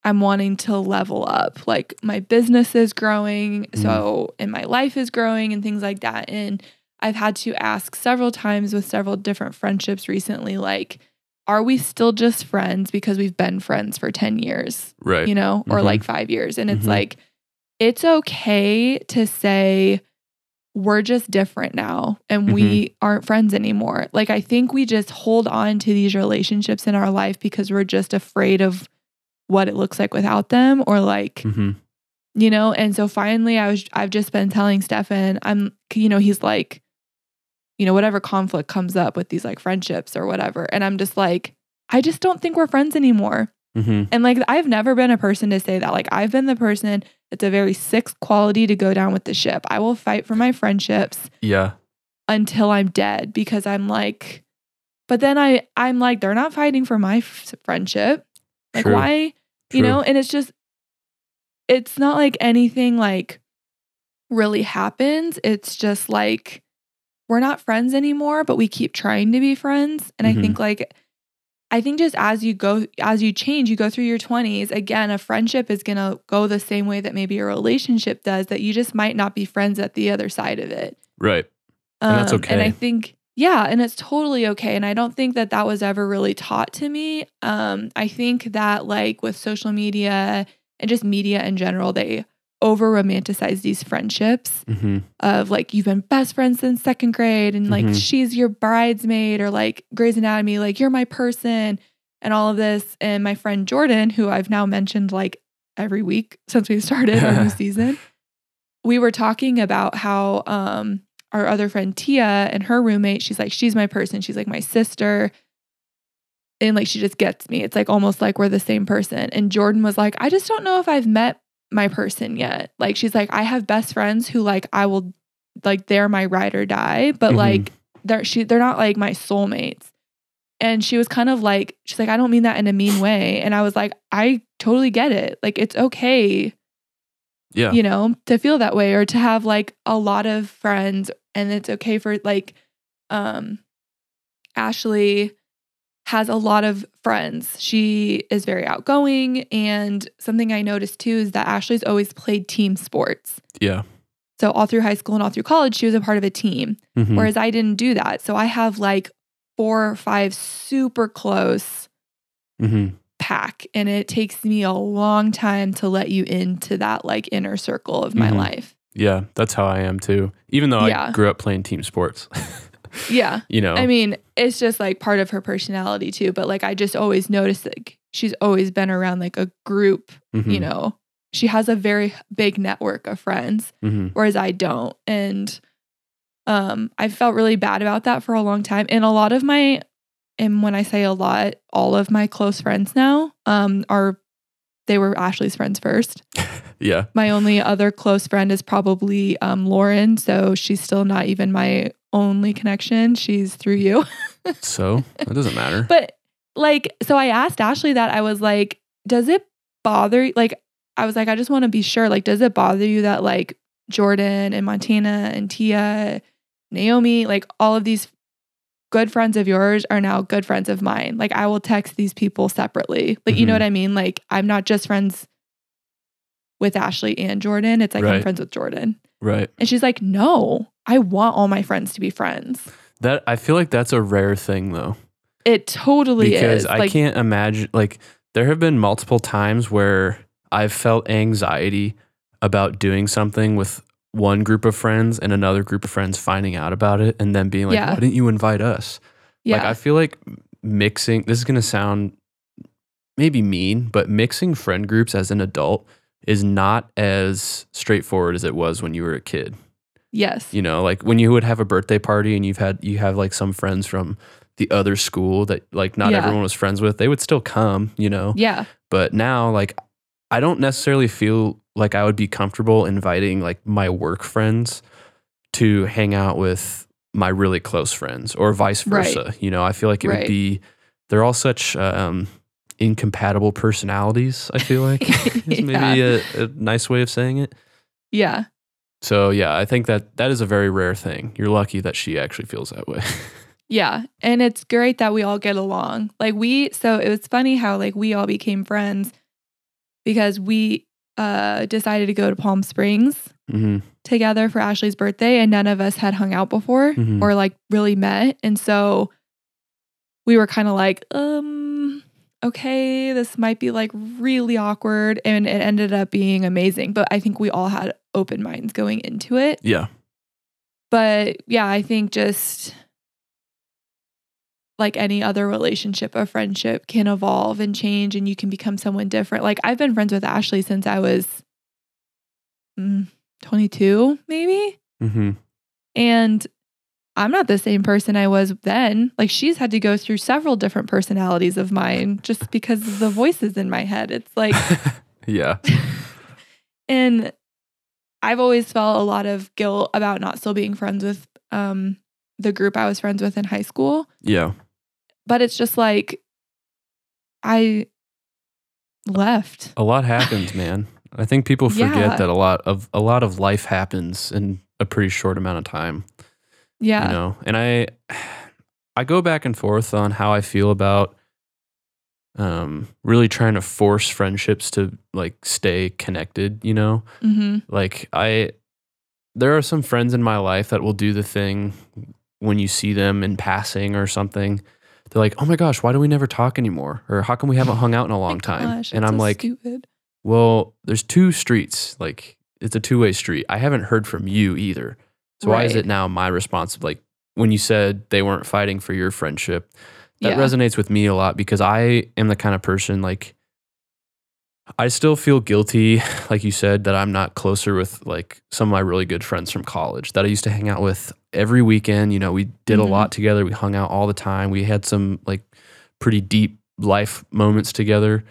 I'm wanting to level up. Like my business is growing, so and my life is growing and things like that. And I've had to ask several times with several different friendships recently like are we still just friends because we've been friends for 10 years? Right. you know, or Mhm. like five years. And it's Mhm. like, it's okay to say, we're just different now and Mm-hmm. we aren't friends anymore. Like, I think we just hold on to these relationships in our life because we're just afraid of what it looks like without them or like, hmm you know and so finally i was i've just been telling stefan i'm you know he's like you know whatever conflict comes up with these like friendships or whatever and i'm just like i just don't think we're friends anymore hmm and like i've never been a person to say that like i've been the person it's a very sixth quality to go down with the ship i will fight for my friendships Yeah. until i'm dead because i'm like but then i i'm like they're not fighting for my f- friendship like True. why you True. know and it's just it's not like anything like really happens it's just like we're not friends anymore but we keep trying to be friends and Mhm. i think like i think just as you go as you change you go through your 20s again a friendship is going to go the same way that maybe a relationship does that you just might not be friends at the other side of it Right. And that's Um, And I think, yeah, and it's totally okay. And I don't think that that was ever really taught to me. Um, I think that like with social media and just media in general, they over romanticize these friendships hmm of like you've been best friends since second grade and like Mhm. she's your bridesmaid or like Grey's Anatomy, like you're my person and all of this. And my friend Jordan, who I've now mentioned like every week since we started our new *laughs* season, we were talking about how um our other friend Tia and her roommate, she's like, she's my person. She's like my sister. And like she just gets me. It's like almost like we're the same person. And Jordan was like, I just don't know if I've met my person yet. Like she's like, I have best friends who like I will like they're my ride or die, but Mhm. like they're she they're not like my soulmates. And she was kind of like, she's like, I don't mean that in a mean way. And I was like, I totally get it. Like it's okay Yeah. you know, to feel that way or to have like a lot of friends and it's okay for like um Ashley has a lot of friends. She is very outgoing and something I noticed too is that Ashley's always played team sports. Yeah. So all through high school and all through college she was a part of a team Mhm. whereas I didn't do that. So I have like four or five super close Mhm. pack and it takes me a long time to let you into that like inner circle of my Mhm. life. Yeah. That's how I am too. Even though I grew up playing team sports. *laughs* Yeah. you know. I mean, it's just like part of her personality too. But like, I just always noticed like she's always been around like a group, you Mhm. know, she has a very big network of friends, Mhm. whereas I don't. And um, I felt really bad about that for a long time. And a lot of my, and when I say a lot, all of my close friends now um, are, they were Ashley's friends first. *laughs* Yeah. My only other close friend is probably um, Lauren. So she's still not even my only connection. She's through you. *laughs* So that doesn't matter. But like, so I asked Ashley that I was like, does it bother you? like I was like, I just want to be sure. Like, does it bother you that like Jordan and Montana and Tia, Naomi, like all of these good friends of yours are now good friends of mine. Like I will text these people separately. Like, you know Mhm. what I mean? Like I'm not just friends with Ashley and Jordan. It's like I'm friends with Jordan. Right. And she's like, no, I want all my friends to be friends. That I feel like that's a rare thing though. It totally because is. I like, can't imagine like there have been multiple times where I've felt anxiety about doing something with one group of friends and another group of friends finding out about it and then being like, Yeah. why didn't you invite us? yeah. Like I feel like mixing this is gonna sound maybe mean, but mixing friend groups as an adult is not as straightforward as it was when you were a kid. Yes. You know, like when you would have a birthday party and you've had you have like some friends from the other school that like not Yeah. everyone was friends with, they would still come, you know. Yeah. But now like I don't necessarily feel like I would be comfortable inviting like my work friends to hang out with my really close friends or vice Right. versa. You know, I feel like it Right. would be they're all such um incompatible personalities, I feel like. *laughs* is maybe a, a nice way of saying it. Yeah. So yeah, I think that that is a very rare thing. You're lucky that she actually feels that way. *laughs* Yeah. And it's great that we all get along. Like we so it was funny how like we all became friends because we uh decided to go to Palm Springs hmm together for Ashley's birthday and none of us had hung out before Mhm. or like really met. And so we were kind of like, um okay, this might be like really awkward and it ended up being amazing, but I think we all had open minds going into it. Yeah. But yeah, I think just like any other relationship, a friendship can evolve and change and you can become someone different. Like I've been friends with Ashley since I was mm, 22, maybe. hmm And I'm not the same person I was then. Like she's had to go through several different personalities of mine just because of the voices in my head. It's like, *laughs* yeah. *laughs* and I've always felt a lot of guilt about not still being friends with um, the group I was friends with in high school. Yeah. but it's just like I left. A lot happens, man. I think people forget Yeah. that a lot of a lot of life happens in a pretty short amount of time. Yeah. You know, and I *sighs* I go back and forth on how I feel about um really trying to force friendships to like stay connected, you know? hmm Like I there are some friends in my life that will do the thing when you see them in passing or something. They're like, "Oh my gosh, why do we never talk anymore?" Or "How come we haven't hung out in a *laughs* long time?" and I'm like, stupid. "Well, there's two streets. Like it's a two-way street. I haven't heard from you either. So why is it now my responsibility? Like when you said they weren't fighting for your friendship, that Yeah. resonates with me a lot because I am the kind of person like I still feel guilty, *laughs* like you said, that I'm not closer with like some of my really good friends from college that I used to hang out with every weekend. You know, we did Mhm. a lot together. We hung out all the time. We had some like pretty deep life moments together.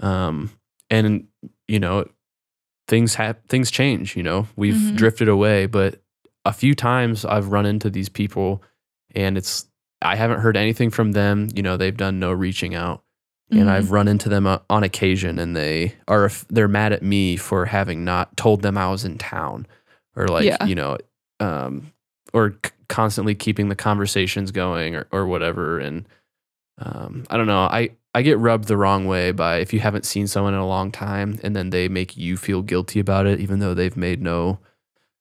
Um, and you know, things have things change. You know, we've Mhm. drifted away, but a few times I've run into these people, and it's I haven't heard anything from them. You know, they've done no reaching out and Mhm. I've run into them uh, on occasion, and they are they're mad at me for having not told them I was in town, or like Yeah. you know, um, or c- constantly keeping the conversations going, or or whatever. And um, I don't know, I I get rubbed the wrong way by if you haven't seen someone in a long time, and then they make you feel guilty about it, even though they've made no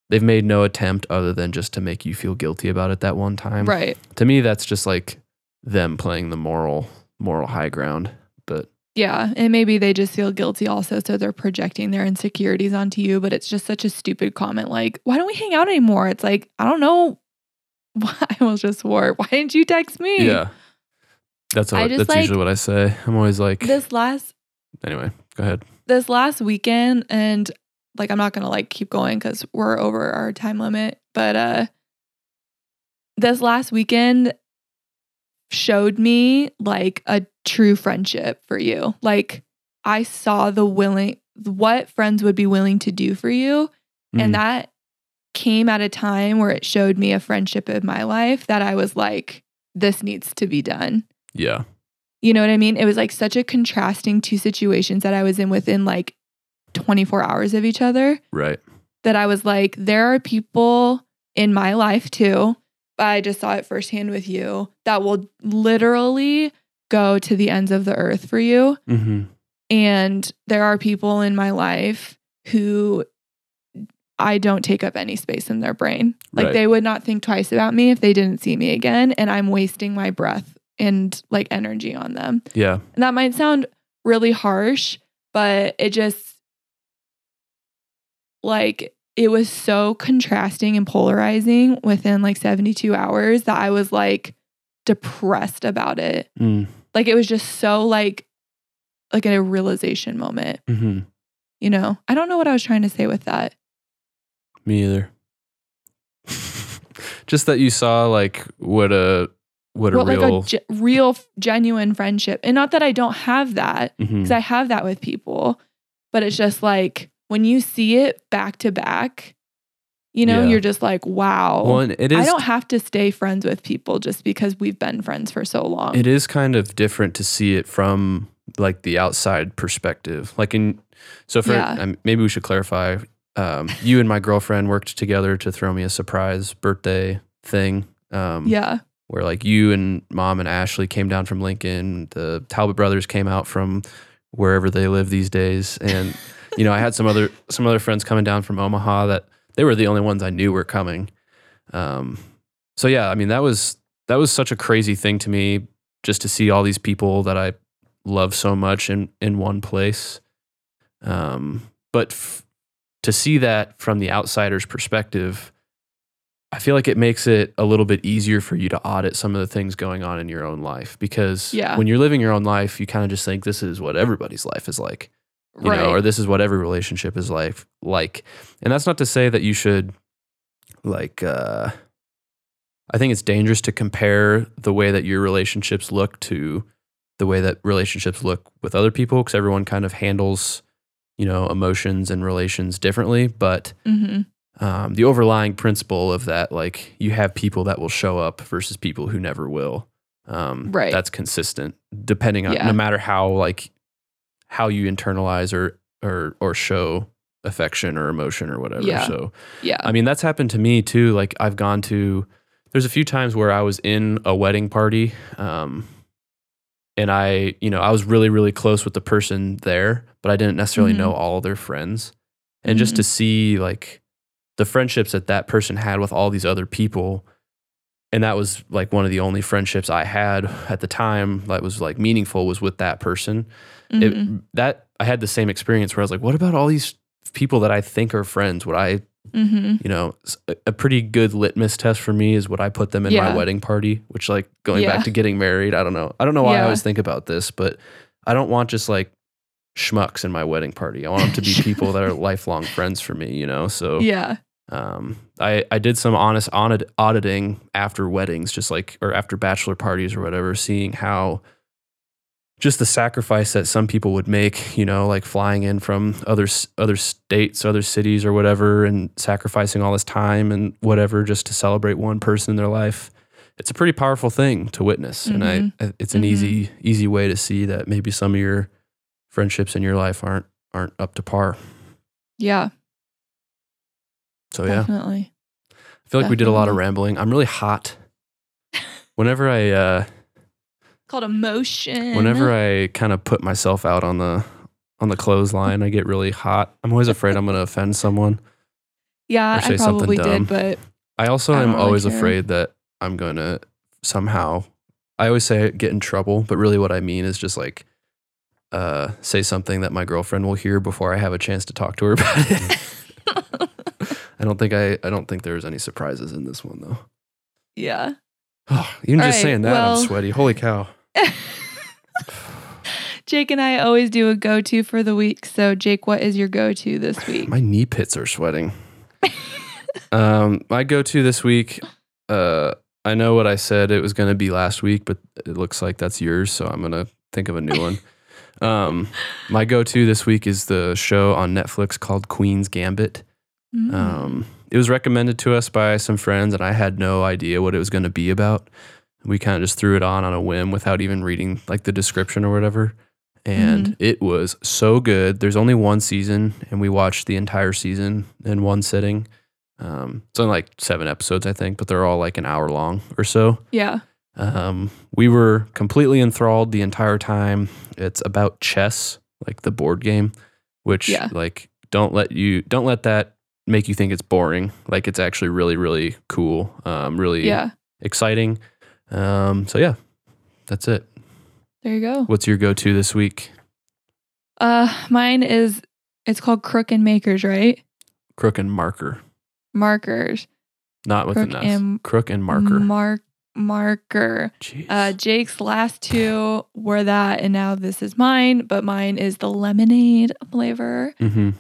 they've made no attempt other than just to make you feel guilty about it that one time right. to me that's just like them playing the moral moral high ground but Yeah. And maybe they just feel guilty also. So they're projecting their insecurities onto you. But it's just such a stupid comment. Like, why don't we hang out anymore? It's like, I don't know. *laughs* I was just swore. Why didn't you text me? yeah that's what, that's like- usually what i say i'm always like This last anyway go ahead this last weekend and like I'm not gonna like keep going because we're over our time limit, but uh this last weekend showed me like a true friendship for you. Like I saw the willing what friends would be willing to do for you. Mm, And that came at a time where it showed me a friendship in my life that I was like, this needs to be done. yeah You know what I mean? It was like such a contrasting two situations that I was in within like 24 hours of each other right that I was like, there are people in my life too. But I just saw it firsthand with you that will literally go to the ends of the earth for you. mm-hmm. And there are people in my life who I don't take up any space in their brain. Like Right. they would not think twice about me if they didn't see me again. And I'm wasting my breath and like energy on them. yeah And that might sound really harsh, but it just like it was so contrasting and polarizing within like 72 hours that I was like depressed about it. mm. Like it was just so like like a realization moment, hmm you know? I don't know what I was trying to say with that. me either *laughs* just that you saw like what a what a what real like a ge- real genuine friendship and not that i don't have that because i have that with people but it's just like when you see it back to back you know Yeah. you're just like wow well, it is i don't have to stay friends with people just because we've been friends for so long It is kind of different to see it from like the outside perspective. Like in, so for Yeah. um, maybe we should clarify. Um, you and my girlfriend worked together to throw me a surprise birthday thing. Um, yeah where like you and mom and Ashley came down from Lincoln. The Talbot brothers came out from wherever they live these days, and *laughs* you know I had some other some other friends coming down from Omaha that they were the only ones I knew were coming. Um, so yeah, I mean that was that was such a crazy thing to me just to see all these people that I love so much in in one place. Um, but f- to see that from the outsider's perspective, I feel like it makes it a little bit easier for you to audit some of the things going on in your own life because Yeah. when you're living your own life, you kind of just think this is what everybody's life is like, you right know, or this is what every relationship is like like. And that's not to say that you should like uh I think it's dangerous to compare the way that your relationships look to the way that relationships look with other people because everyone kind of handles, you know, emotions and relations differently, but hmm um, the overlying principle of that, like you have people that will show up versus people who never will. Um, Right. That's consistent, depending on Yeah. no matter how like how you internalize or or or show affection or emotion or whatever. Yeah. So yeah I mean, that's happened to me too. Like I've gone to, there's a few times where I was in a wedding party, um, and I, you know, I was really, really close with the person there, but I didn't necessarily Mhm. know all of their friends. And just to see like the friendships that that person had with all these other people, and that was like one of the only friendships I had at the time that was like meaningful was with that person Mhm. it, that I had the same experience where I was like, what about all these people that I think are friends? Would I, Mhm. you know, a pretty good litmus test for me is would I put them in my wedding party? Which, like, going Yeah. back to getting married, I don't know. I don't know why I always think about this, but I don't want just like schmucks in my wedding party. I want them to be people that are *laughs* lifelong friends for me, you know? So, yeah um, I, I did some honest audit, auditing after weddings, just like, or after bachelor parties or whatever, seeing how just the sacrifice that some people would make, you know, like flying in from other other states, other cities or whatever and sacrificing all this time and whatever just to celebrate one person in their life. It's a pretty powerful thing to witness and I, it's an Mhm. easy easy way to see that maybe some of your friendships in your life aren't aren't up to par. yeah So yeah. definitely I feel like we did a lot of rambling. I'm really hot. Whenever I uh called emotion whenever I kind of put myself out on the on the clothesline, I get really hot. I'm always afraid I'm going to offend someone. yeah i probably did but I also I am really always care. afraid that I'm going to somehow I always say get in trouble, but really what I mean is just like uh say something that my girlfriend will hear before I have a chance to talk to her *laughs* about it. *laughs* I don't think I I don't think there's any surprises in this one though. yeah Oh, *sighs* even All just right, saying that well- I'm sweaty. Holy cow. *laughs* Jake and I always do a go to for the week. So, Jake, what is your go to this *sighs* week? My knee pits are sweating. um, my go-to this week. Uh, I know what I said it was going to be last week, but it looks like that's yours, so I'm gonna think of a new one. *laughs* Um, my go-to this week is the show on Netflix called Queen's Gambit. Mm. Um, it was recommended to us by some friends, and I had no idea what it was going to be about. We kind of just threw it on on a whim without even reading like the description or whatever. And it was so good. There's only one season, and we watched the entire season in one sitting. Um, it's only like seven episodes, I think, but they're all like an hour long or so. yeah. Um, we were completely enthralled the entire time. It's about chess, like the board game, which Yeah. like don't let you don't let that make you think it's boring. Like it's actually really really cool. Um, really Yeah. exciting. Um, so yeah, that's it. There you go. What's your go-to this week? Uh, mine is, it's called Crook and Makers, right? Crook and marker, Markers. not with Crook an S. and Crook and marker. Mark, marker. Jeez. Uh, Jake's last two were that, and now this is mine, but mine is the lemonade flavor. mm-hmm.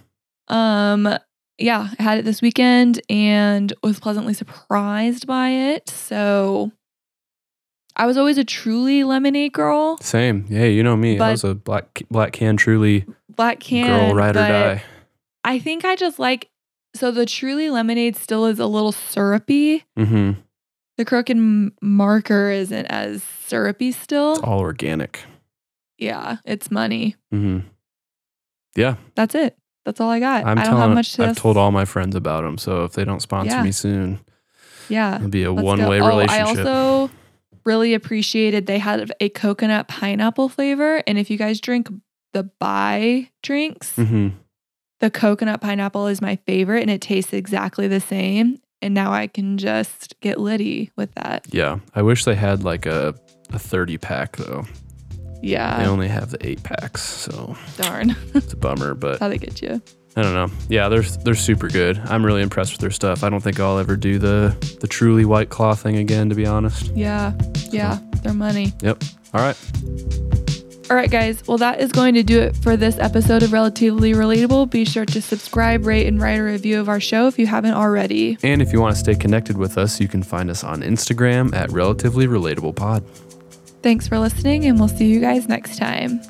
Um, yeah, I had it this weekend and was pleasantly surprised by it. So I was always a truly lemonade girl, Same. Yeah, you know me. I was a black black can truly black can. girl ride or die. I think I just like so the truly lemonade still is a little syrupy. Mm-hmm. The crooked marker isn't as syrupy still. It's all organic. Yeah, it's money. Mm-hmm. Yeah, That's it. That's all I got. I'm I don't telling. have much to I've told all my friends about them. So if they don't sponsor Yeah. me soon, Yeah. it'll be a let's go. one way Oh, relationship. I also really appreciated they had a coconut pineapple flavor. And if you guys drink the Bai drinks, mm-hmm. the coconut pineapple is my favorite and it tastes exactly the same. And now I can just get litty with that. Yeah, I wish they had like a a thirty pack though. Yeah. they only have the eight packs, so Darn. *laughs* it's a bummer. But How they get you. I don't know. Yeah, they're they're super good. I'm really impressed with their stuff. I don't think I'll ever do the the truly white claw thing again, to be honest. Yeah. Yeah. Their money. Yep. All right. All right, guys. Well, that is going to do it for this episode of Relatively Relatable. Be sure to subscribe, rate, and write a review of our show if you haven't already. And if you want to stay connected with us, you can find us on Instagram at Relatively Relatable Pod. Thanks for listening, and we'll see you guys next time.